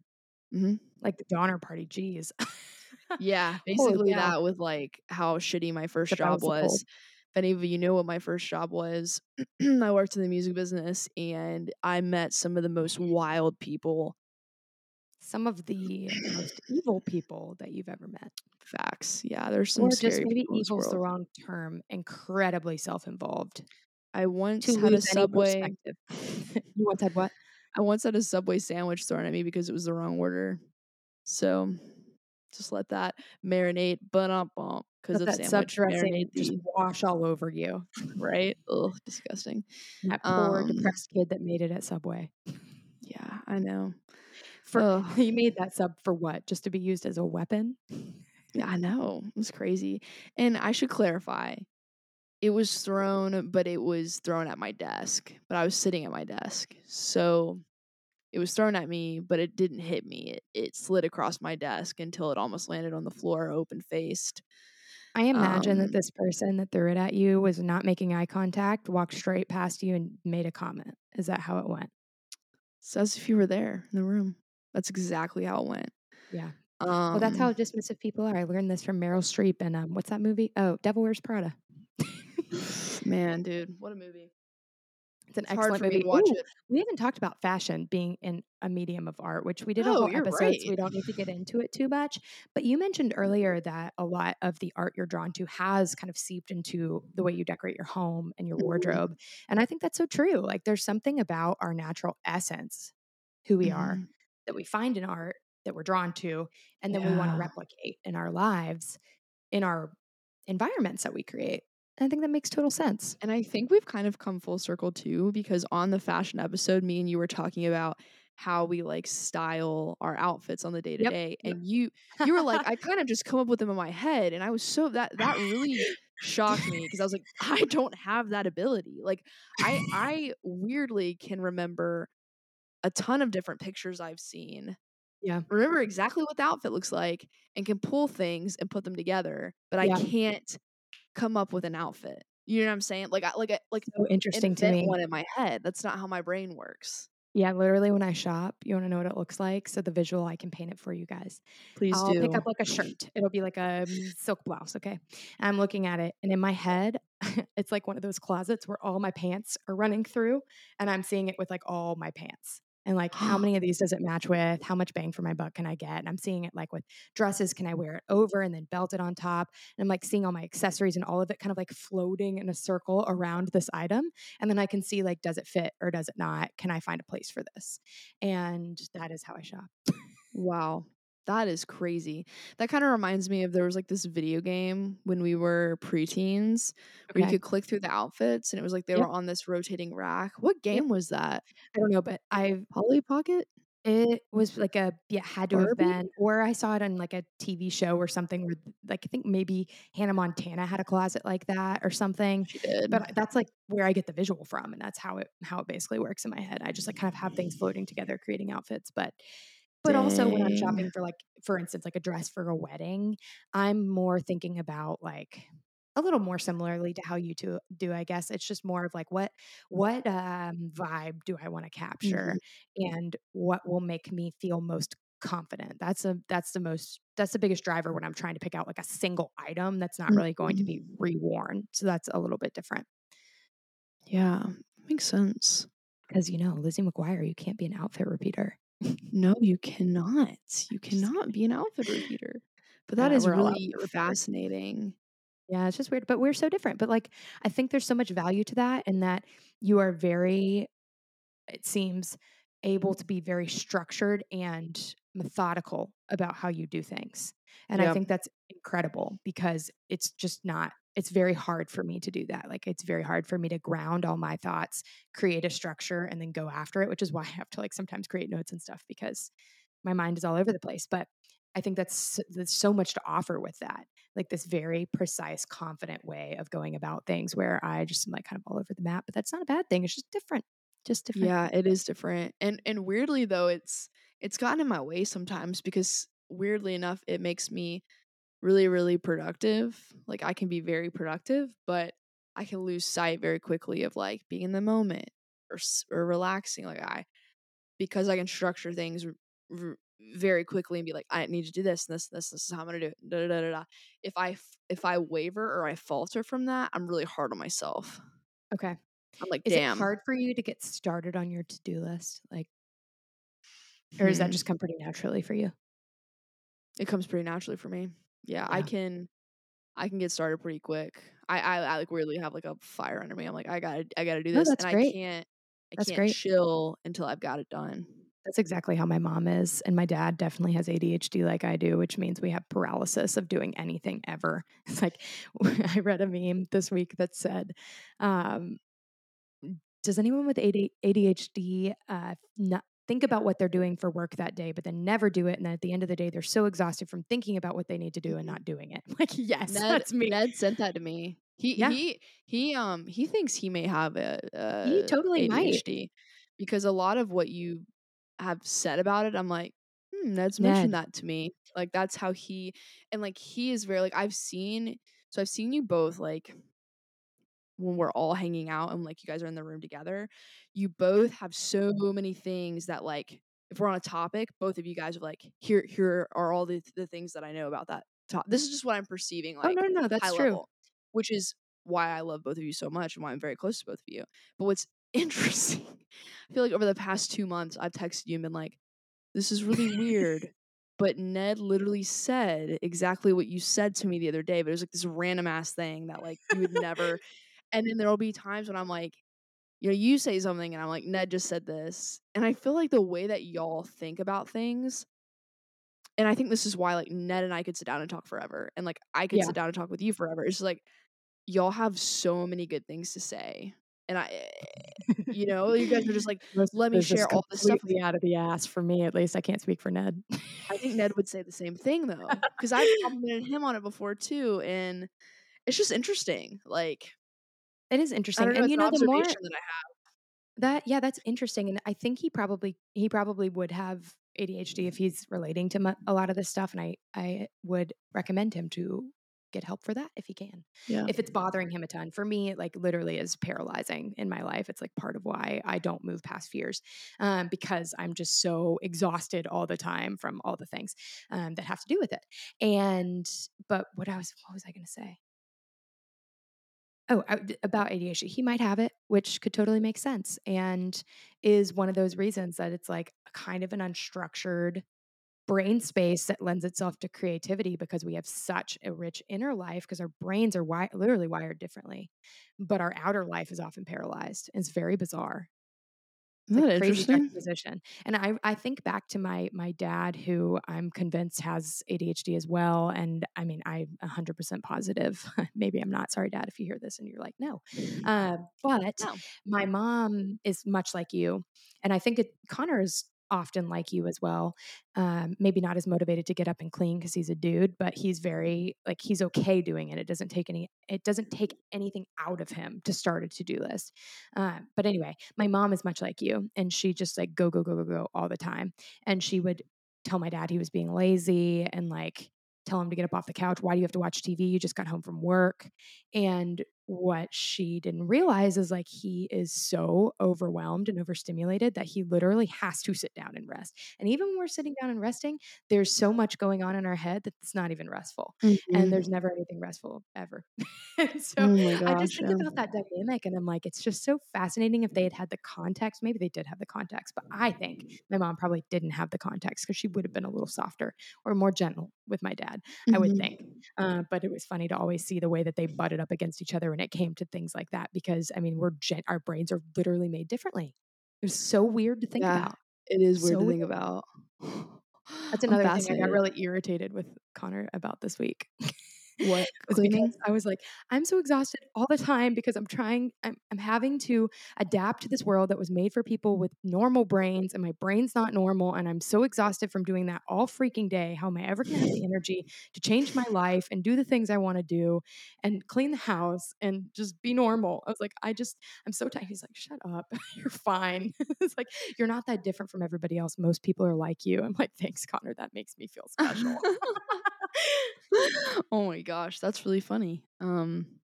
Mhm. Like the Donner Party. Jeez. Yeah, basically cow. that with like how shitty my first job was was. If any of you know what my first job was, I worked in the music business and I met some of the most wild people. Some of the most evil people that you've ever met. Facts. Yeah, there's some Or scary just maybe evil's the wrong term. Incredibly self-involved. I once To had a Subway you once had what? I once had a Subway sandwich thrown at me because it was the wrong order. So just let that marinate, but up because of that sub sandwich dressing just wash all over you. right. Ugh, disgusting. That poor Um, depressed kid that made it at Subway. yeah, I know. For Ugh. you made that sub for what? Just to be used as a weapon? Yeah, I know. It was crazy. And I should clarify. It was thrown, but it was thrown at my desk. But I was sitting at my desk. So it was thrown at me, but it didn't hit me. It, it slid across my desk until it almost landed on the floor open faced. I imagine that Um, this person that threw it at you was not making eye contact, walked straight past you, and made a comment. Is that how it went? As if you were there in the room. That's exactly how it went. Yeah. Um, Well, that's how dismissive people are. I learned this from Meryl Streep and um, what's that movie? Oh, Devil Wears Prada. man, dude, what a movie. It's an It's excellent movie. to watch Ooh, it. we haven't talked about fashion being in a medium of art, which we did a Oh, whole you're episode, so we don't need to get into it too much. But you mentioned earlier that a lot of the art you're drawn to has kind of seeped into the way you decorate your home and your Mhm. wardrobe. And I think that's so true. Like there's something about our natural essence, who we are, Mhm. that we find in art that we're drawn to, and then we want to replicate in our lives, in our environments that we create. I think that makes total sense. And I think we've kind of come full circle too, because on the fashion episode, me and you were talking about how we like style our outfits on the day to day. And you you were like, I kind of just come up with them in my head. And I was so that that really shocked me because I was like, I don't have that ability. Like I I weirdly can remember a ton of different pictures I've seen. Yeah. Remember exactly what the outfit looks like and can pull things and put them together, but I can't come up with an outfit. You know what I'm saying? Like I like I like So interesting to me. one in my head. That's not how my brain works. Yeah, literally when I shop, you wanna know what it looks like? So the visual, I can paint it for you guys. Please I'll pick up like a shirt. It'll be like a mm, silk blouse, okay? I'm looking at it, and in my head, it's like one of those closets where all my pants are running through, and I'm seeing it with like all my pants. And like, how many of these does it match with? How much bang for my buck can I get? And I'm seeing it like with dresses, can I wear it over and then belt it on top? And I'm like seeing all my accessories and all of it kind of like floating in a circle around this item. And then I can see like, does it fit or does it not? Can I find a place for this? And that is how I shop. Wow. That is crazy. That kind of reminds me of there was like this video game when we were preteens where you could click through the outfits and it was like they Yep. were on this rotating rack. What game was that? I don't know, but I've Polly Pocket? It was like a yeah, had to have been or I saw it on like a TV show or something where like I think maybe Hannah Montana had a closet like that or something. She did. But that's like where I get the visual from and that's how it how it basically works in my head. I just like kind of have things floating together creating outfits, but but also when I'm shopping for like for instance like a dress for a wedding, I'm more thinking about like a little more similarly to how you two do, I guess. It's just more of like what what um vibe do I want to capture? Mhm. and what will make me feel most confident. That's a that's the most that's the biggest driver when I'm trying to pick out like a single item that's not really going to Mhm. be reworn. So that's a little bit different. Yeah, makes sense. Because you know, Lizzie McGuire, you can't be an outfit repeater. No, you cannot. You cannot be an outfit repeater. But that Yeah, is really fascinating. Yeah, it's just weird, but we're so different. But like I think there's so much value to that and that you are very it seems able to be very structured and methodical about how you do things. And I think that's incredible because it's just not it's very hard for me to do that. Like it's very hard for me to ground all my thoughts, create a structure and then go after it, which is why I have to like sometimes create notes and stuff because my mind is all over the place. But I think that's there's so much to offer with that. Like this very precise, confident way of going about things where I just am like kind of all over the map. But that's not a bad thing. It's just different. Just different. Yeah, it is different. And and weirdly though, it's it's gotten in my way sometimes because weirdly enough, it makes me really, really productive. Like I can be very productive, but I can lose sight very quickly of like being in the moment or or relaxing. Like I because I can structure things r- r- very quickly and be like, I need to do this, this, this, this is how I'm gonna do it. Da, da, da, da, da. If I f- if I waver or I falter from that, I'm really hard on myself. Okay. I'm like, Is damn. it hard for you to get started on your to-do list? Like or does that Hmm. just come pretty naturally for you? It comes pretty naturally for me. Yeah, I can I can get started pretty quick. I, I I like weirdly have like a fire under me. I'm like, I gotta I gotta do No, this. that's and I can't I That's can't great. chill until I've got it done. That's exactly how my mom is. And my dad definitely has ADHD like I do, which means we have paralysis of doing anything ever. It's like I read a meme this week that said, um, does anyone with ADHD uh, not think about what they're doing for work that day, but then never do it? And then at the end of the day, they're so exhausted from thinking about what they need to do and not doing it. Like, yes, Ned that's me. Ned sent that to me. He Yeah. he he um he thinks he may have a, He a totally might. Because a lot of what you have said about it, I'm like, hmm, Ned's mentioned that to me. Like that's how he and like he is very like I've seen so I've seen you both like when we're all hanging out and like you guys are in the room together, you both have so many things that like if we're on a topic, both of you guys are like, here here are all the the things that I know about that top. This is just what I'm perceiving Oh, like no, no, no, high that's true. level, which is why I love both of you so much and why I'm very close to both of you. But what's interesting, I feel like over the past two months, I've texted you and been like, this is really weird. But Ned literally said exactly what you said to me the other day, but it was like this random ass thing that like you would never and then there'll be times when I'm like, you know, you say something and I'm like, Ned just said this. And I feel like the way that y'all think about things, and I think this is why like Ned and I could sit down and talk forever. And like I could Yeah. sit down and talk with you forever. It's just like y'all have so many good things to say. And I eh, you know, you guys are just like, let me share all this stuff with out of the ass for me, at least. I can't speak for Ned. I think Ned would say the same thing though. Because I've complimented him on it before too. And it's just interesting. Like It is interesting. know, And you an know, the more that I have. that yeah, that's interesting. And I think he probably he probably would have ADHD if he's relating to mu- a lot of this stuff. And I I would recommend him to get help for that if he can. Yeah. If it's bothering him a ton. For me, it like literally is paralyzing in my life. It's like part of why I don't move past fears um, because I'm just so exhausted all the time from all the things um, that have to do with it. And, but what I was, what was I going to say? Oh, uh, about ADHD. He might have it, which could totally make sense and is one of those reasons that it's like a kind of an unstructured brain space that lends itself to creativity because we have such a rich inner life because our brains are wi- literally wired differently, but our outer life is often paralyzed. It's very bizarre. It's Isn't like that crazy interesting? juxtaposition. And I I think back to my my dad who I'm convinced has ADHD as well. And I mean, I'm 100% positive. Maybe I'm not. Sorry, dad, if you hear this and you're like, no. Uh, but No. my mom is much like you. And I think it, Connor is often like you as well. Um, maybe not as motivated to get up and clean because he's a dude, but he's very like he's okay doing it. It doesn't take any it doesn't take anything out of him to start a to-do list. Uh, but anyway, my mom is much like you, and she just like go go go go go all the time, and she would tell my dad he was being lazy and like tell him to get up off the couch. Why do you have to watch TV? You just got home from work. And what she didn't realize is like he is so overwhelmed and overstimulated that he literally has to sit down and rest. And even when we're sitting down and resting, there's so much going on in our head that it's not even restful. Mm-hmm. And there's never anything restful ever. so oh my I just think yeah. about that dynamic and I'm like, it's just so fascinating if they had had the context. Maybe they did have the context, but I think my mom probably didn't have the context because she would have been a little softer or more gentle with my dad, I would Mhm. think. Uh, but it was funny to always see the way that they butted up against each other when it came to things like that because I mean, we're gen- our brains are literally made differently. It's so weird to think Yeah. about. It is weird So to think about. That's another thing I got really irritated with Connor about this week. What? I was like, I'm so exhausted all the time because I'm trying, I'm, I'm having to adapt to this world that was made for people with normal brains, and my brain's not normal. And I'm so exhausted from doing that all freaking day. How am I ever going to have the energy to change my life and do the things I want to do and clean the house and just be normal? I was like, I just, I'm so tired. He's like, shut up. You're fine. it's like, you're not that different from everybody else. Most people are like you. I'm like, thanks, Connor. That makes me feel special. oh my gosh, that's really funny. Um,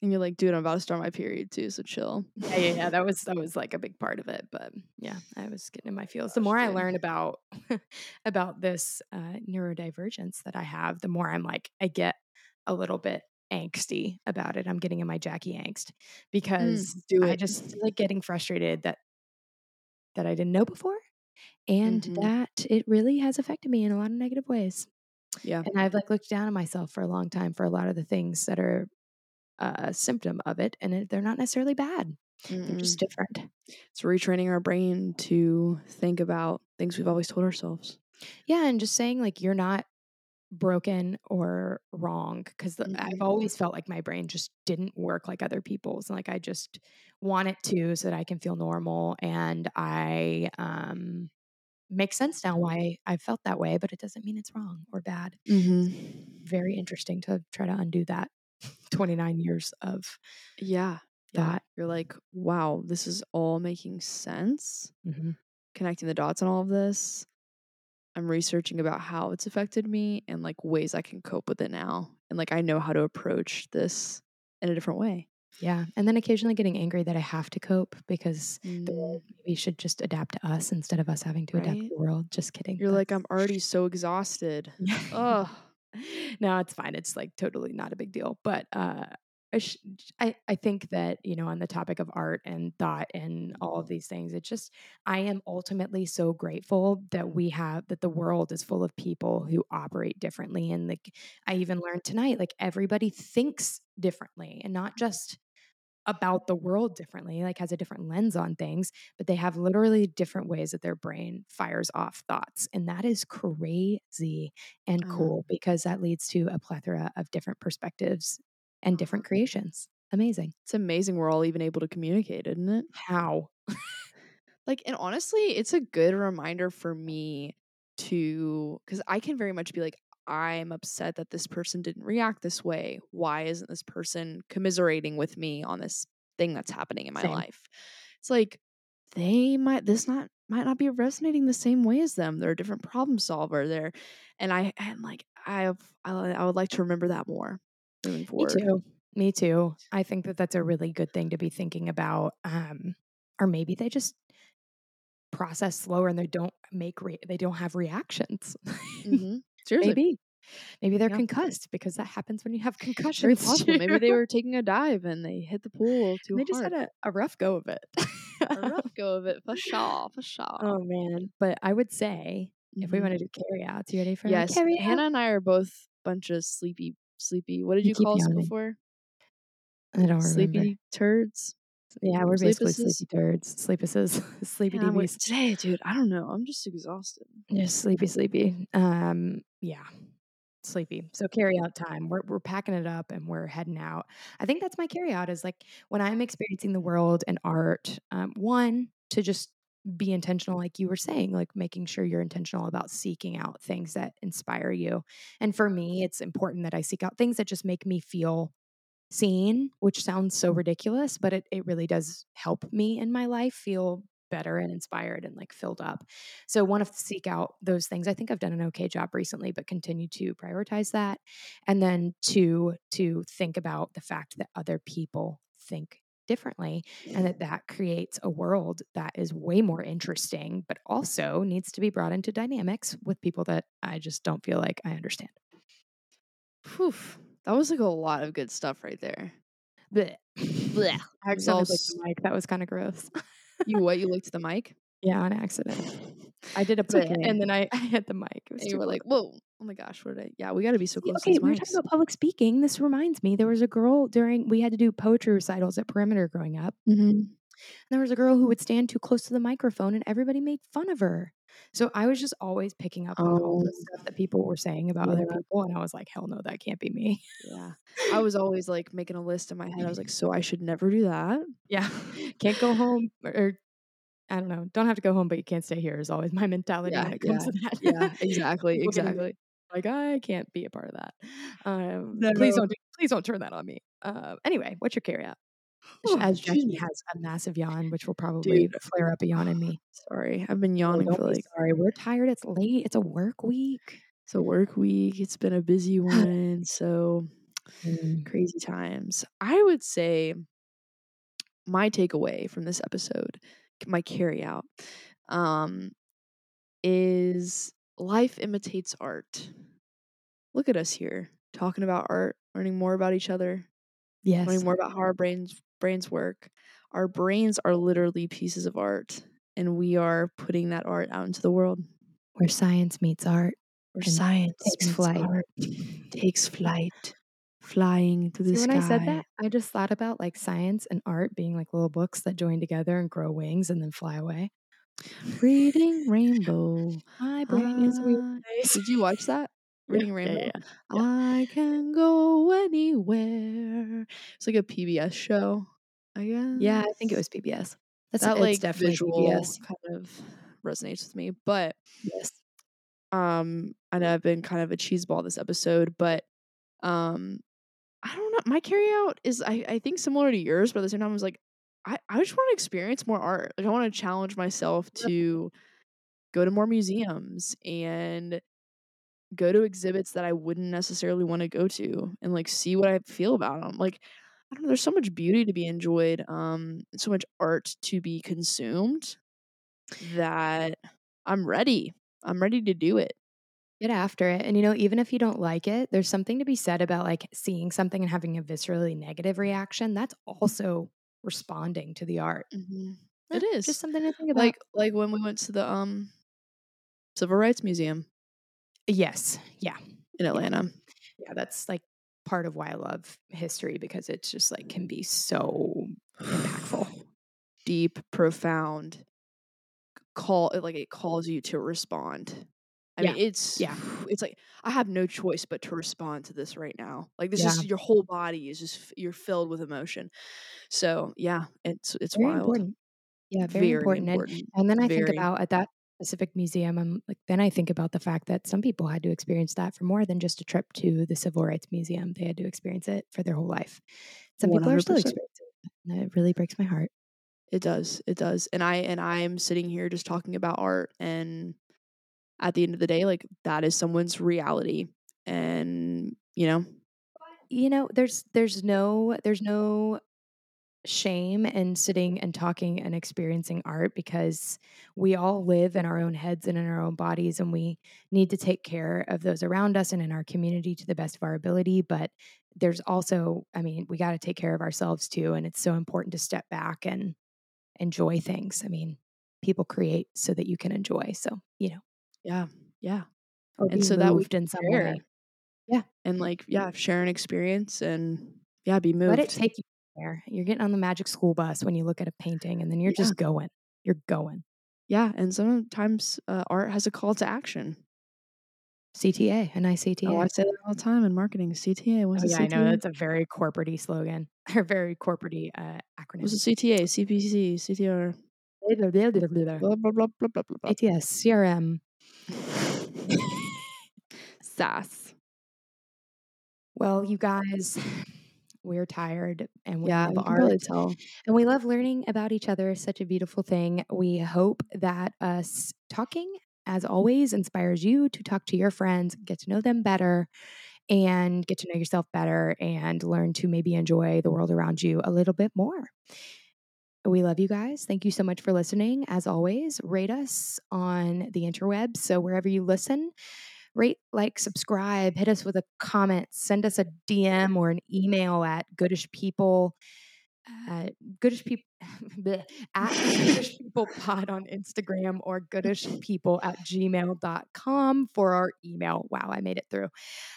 and you're like, dude, I'm about to start my period too, so chill. yeah, yeah, yeah. That was that was like a big part of it. But yeah, I was getting in my feels. The Gosh, more I learn about about this uh, neurodivergence that I have, the more I'm like, I get a little bit angsty about it. I'm getting in my Jackie angst because Mm, I just like getting frustrated that that I didn't know before, and Mhm. that it really has affected me in a lot of negative ways. Yeah. And I've like looked down on myself for a long time for a lot of the things that are uh, a symptom of it, and it, they're not necessarily bad. They're just different. It's retraining our brain to think about things we've always told ourselves. Yeah, and just saying like you're not broken or wrong because I've Mhm. always felt like my brain just didn't work like other people's. and Like I just want it to so that I can feel normal and I um makes sense now why I felt that way, but it doesn't mean it's wrong or bad. Mm-hmm. Very interesting to try to undo that 29 years of Yeah. Yeah. that. You're like, wow, this is all making sense. Mhm. Connecting the dots on all of this. I'm researching about how it's affected me and like ways I can cope with it now. And like I know how to approach this in a different way. Yeah. And then occasionally getting angry that I have to cope because the Mm, world maybe should just adapt to us instead of us having to adapt to the world. Just kidding. You're like, I'm already so exhausted. Ugh. no, it's fine. It's like totally not a big deal. But uh, I, sh- I I think that you know on the topic of art and thought and all of these things, it's just I am ultimately so grateful that we have that the world is full of people who operate differently. And like I even learned tonight, like everybody thinks differently, and not just about the world differently, like has a different lens on things, but they have literally different ways that their brain fires off thoughts. And that is crazy and know. cool because that leads to a plethora of different perspectives and different uh-huh. creations. Amazing. It's amazing we're all even able to communicate, isn't it? How? Like, and honestly, it's a good reminder for me to, because I can very much be like, I'm upset that this person didn't react this way. Why isn't this person commiserating with me on this thing that's happening in my Same. life? It's like they might this not might not be resonating the same way as them. They're a different problem solver. They're and I and like I have I, I would like to remember that more moving Me too. Me too. I think that that's a really good thing to be thinking about. Um, or maybe they just process slower and they don't make re- they don't have reactions. hmm Seriously, maybe maybe they're Yeah. concussed because that happens when you have very concussions. possible. Maybe they were taking a dive and they hit the pool too And they just had a, a rough go of it. a rough go of it for sure, for sure. oh man. But I would say if we Mhm. want to do carry outs, you ready for yes, a carry Hannah and I are both bunch of sleepy, sleepy. What did You you call us yawning. before? I don't remember. Sleepy turds. Yeah, we're basically sleepy turds, sleepuses, sleepy Yeah, DBs. today, dude. I don't know. I'm just exhausted. Just sleepy, sleepy. Um, yeah, sleepy. So carry out time. We're we're packing it up and we're heading out. I think that's my carry out is like when I'm experiencing the world and art. Um, one to just be intentional, like you were saying, like making sure you're intentional about seeking out things that inspire you. And for me, it's important that I seek out things that just make me feel seen, which sounds so ridiculous, but it, it really does help me in my life feel better and inspired and like filled up. So want to seek out those things. I think I've done an okay job recently, but continue to prioritize that. And then two, to think about the fact that other people think differently and that that creates a world that is way more interesting but also needs to be brought into dynamics with people that I just don't feel like I understand. Whew. That was like a lot of good stuff right there. Blech. Blech. I was all accidentally licked the mic. That was kind of gross. You what? You licked the mic? yeah, on accident. I did a okay. and then I, I hit the mic. It was And you were like, "Whoa! Oh my gosh! What did I? Yeah, we got to be so close okay, we were talking about public speaking. This reminds me, there was a girl during we had to do poetry recitals at Perimeter growing up. Mm-hmm. Mhm. There was a girl who would stand too close to the microphone, and everybody made fun of her. So I was just always picking up on all the Oh, stuff that people were saying about other people, and I was like, "Hell no, that can't be me." Yeah, I was always like making a list in my head. I was like, "So I should never do that." Yeah, can't go home, or, or I don't know, don't have to go home, but you can't stay here. Is always my mentality Yeah, when it comes yeah, to that. yeah. Exactly, exactly. like I can't be a part of that. Um, please No. don't do, please don't turn that on me. Uh, anyway, what's your carry out? Oh, As Jackie has a massive yawn, which will probably Dude. flare up a yawn in me. Sorry, I've been Oh, yawning don't for like sorry. We're tired. It's late. It's a work week. it's a work week. It's been a busy one, so Mm. crazy times. I would say my takeaway from this episode, my carry out, um, is life imitates art. Look at us here talking about art, learning more about each other, Yes. learning more about how our brains brains work. Our brains are literally pieces of art, and we are putting that art out into the world. Where science meets art Where science takes flight. art, takes flight, flying to the See, sky. when I said that, I just thought about like science and art being like little books that join together and grow wings and then fly away. Reading Rainbow. My brain is weird Did you watch that? Reading yeah, Rainbow. yeah, yeah. I can go anywhere. It's like a PBS show, I guess. Yeah, I think it was PBS. That's that like definitely visual PBS. kind of resonates with me. But Yes. um, I know I've been kind of a cheeseball this episode, but um, I don't know. My carry out is I I think similar to yours, but at the same time, I was like, I I just want to experience more art. Like I want to challenge myself to go to more museums and go to exhibits that I wouldn't necessarily want to go to and like see what I feel about them. Like I don't know, there's so much beauty to be enjoyed, um, so much art to be consumed that I'm ready. I'm ready to do it. Get after it. And you know, even if you don't like it, there's something to be said about like seeing something and having a viscerally negative reaction. That's also responding to the art. Mm-hmm. It is Just something to think about. like like when we went to the um Civil Rights Museum yes. Yeah. in Atlanta. Yeah. That's like part of why I love history because it's just like can be so impactful. deep, profound call like it calls you to respond. I Yeah, mean, it's yeah. it's like I have no choice but to respond to this right now. Like this Yeah. is your whole body is just you're filled with emotion. So yeah, it's it's Very wild. important. Yeah, very, important. And important. And then I think about at that specific museum, I'm like, then I think about the fact that some people had to experience that for more than just a trip to the Civil Rights Museum. They had to experience it for their whole life. Some people are still experiencing it. And it really breaks my heart. It does. It does. And I and I'm sitting here just talking about art and at the end of the day like that is someone's reality and you know you know, there's there's no there's no shame in sitting and talking and experiencing art because we all live in our own heads and in our own bodies and we need to take care of those around us and in our community to the best of our ability but there's also i mean we got to take care of ourselves too and it's so important to step back and enjoy things. I mean people create so that you can enjoy so you know. Yeah yeah and so that we moved in some way. Yeah. and like yeah share an experience and yeah be moved. let it take you there. You're getting on the magic school bus when you look at a painting and then you're Yeah. just going. You're going. Yeah and sometimes uh, art has a call to action. Cta a nice cta oh i say that all the time in marketing. Cta what's Oh, yeah, I know that's a very corporate slogan or very corporate uh, acronym. what's the cta cpc ctr blah blah blah blah blah blah blah. ATS, CRM. sass. Well, you guys, we're tired and we yeah love you can art tell and we love learning about each other. Such a beautiful thing. We hope that us talking, as always, inspires you to talk to your friends, get to know them better, and get to know yourself better and learn to maybe enjoy the world around you a little bit more. We love you guys. Thank you so much for listening. As always, rate us on the interwebs. So wherever you listen, rate, like, subscribe, hit us with a comment, send us a DM or an email at goodishpeople. Uh, goodish people at goodish people pod on Instagram or goodish people at gmail.com for our email. Wow, I made it through.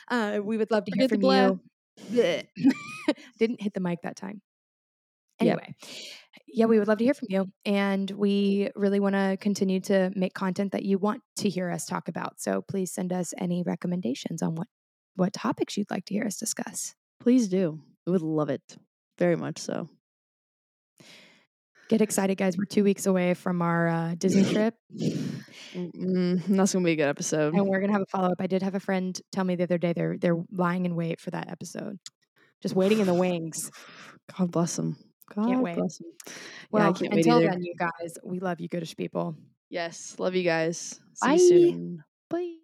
Uh, we would love to hear from you. Didn't hit the mic that time. Yep. Anyway, yeah, we would love to hear from you. And we really want to continue to make content that you want to hear us talk about. So please send us any recommendations on what, what topics you'd like to hear us discuss. please do we would love it very much so Get excited, guys. We're two weeks away from our uh, Disney trip. mm, that's gonna be a good episode And we're gonna have a follow up. I did have a friend tell me the other day they're they're lying in wait for that episode, just waiting in the wings. god bless them god wait. bless Well, yeah can't wait Well, until then, you guys, we love you, goodish people. yes love you guys see Bye. you soon bye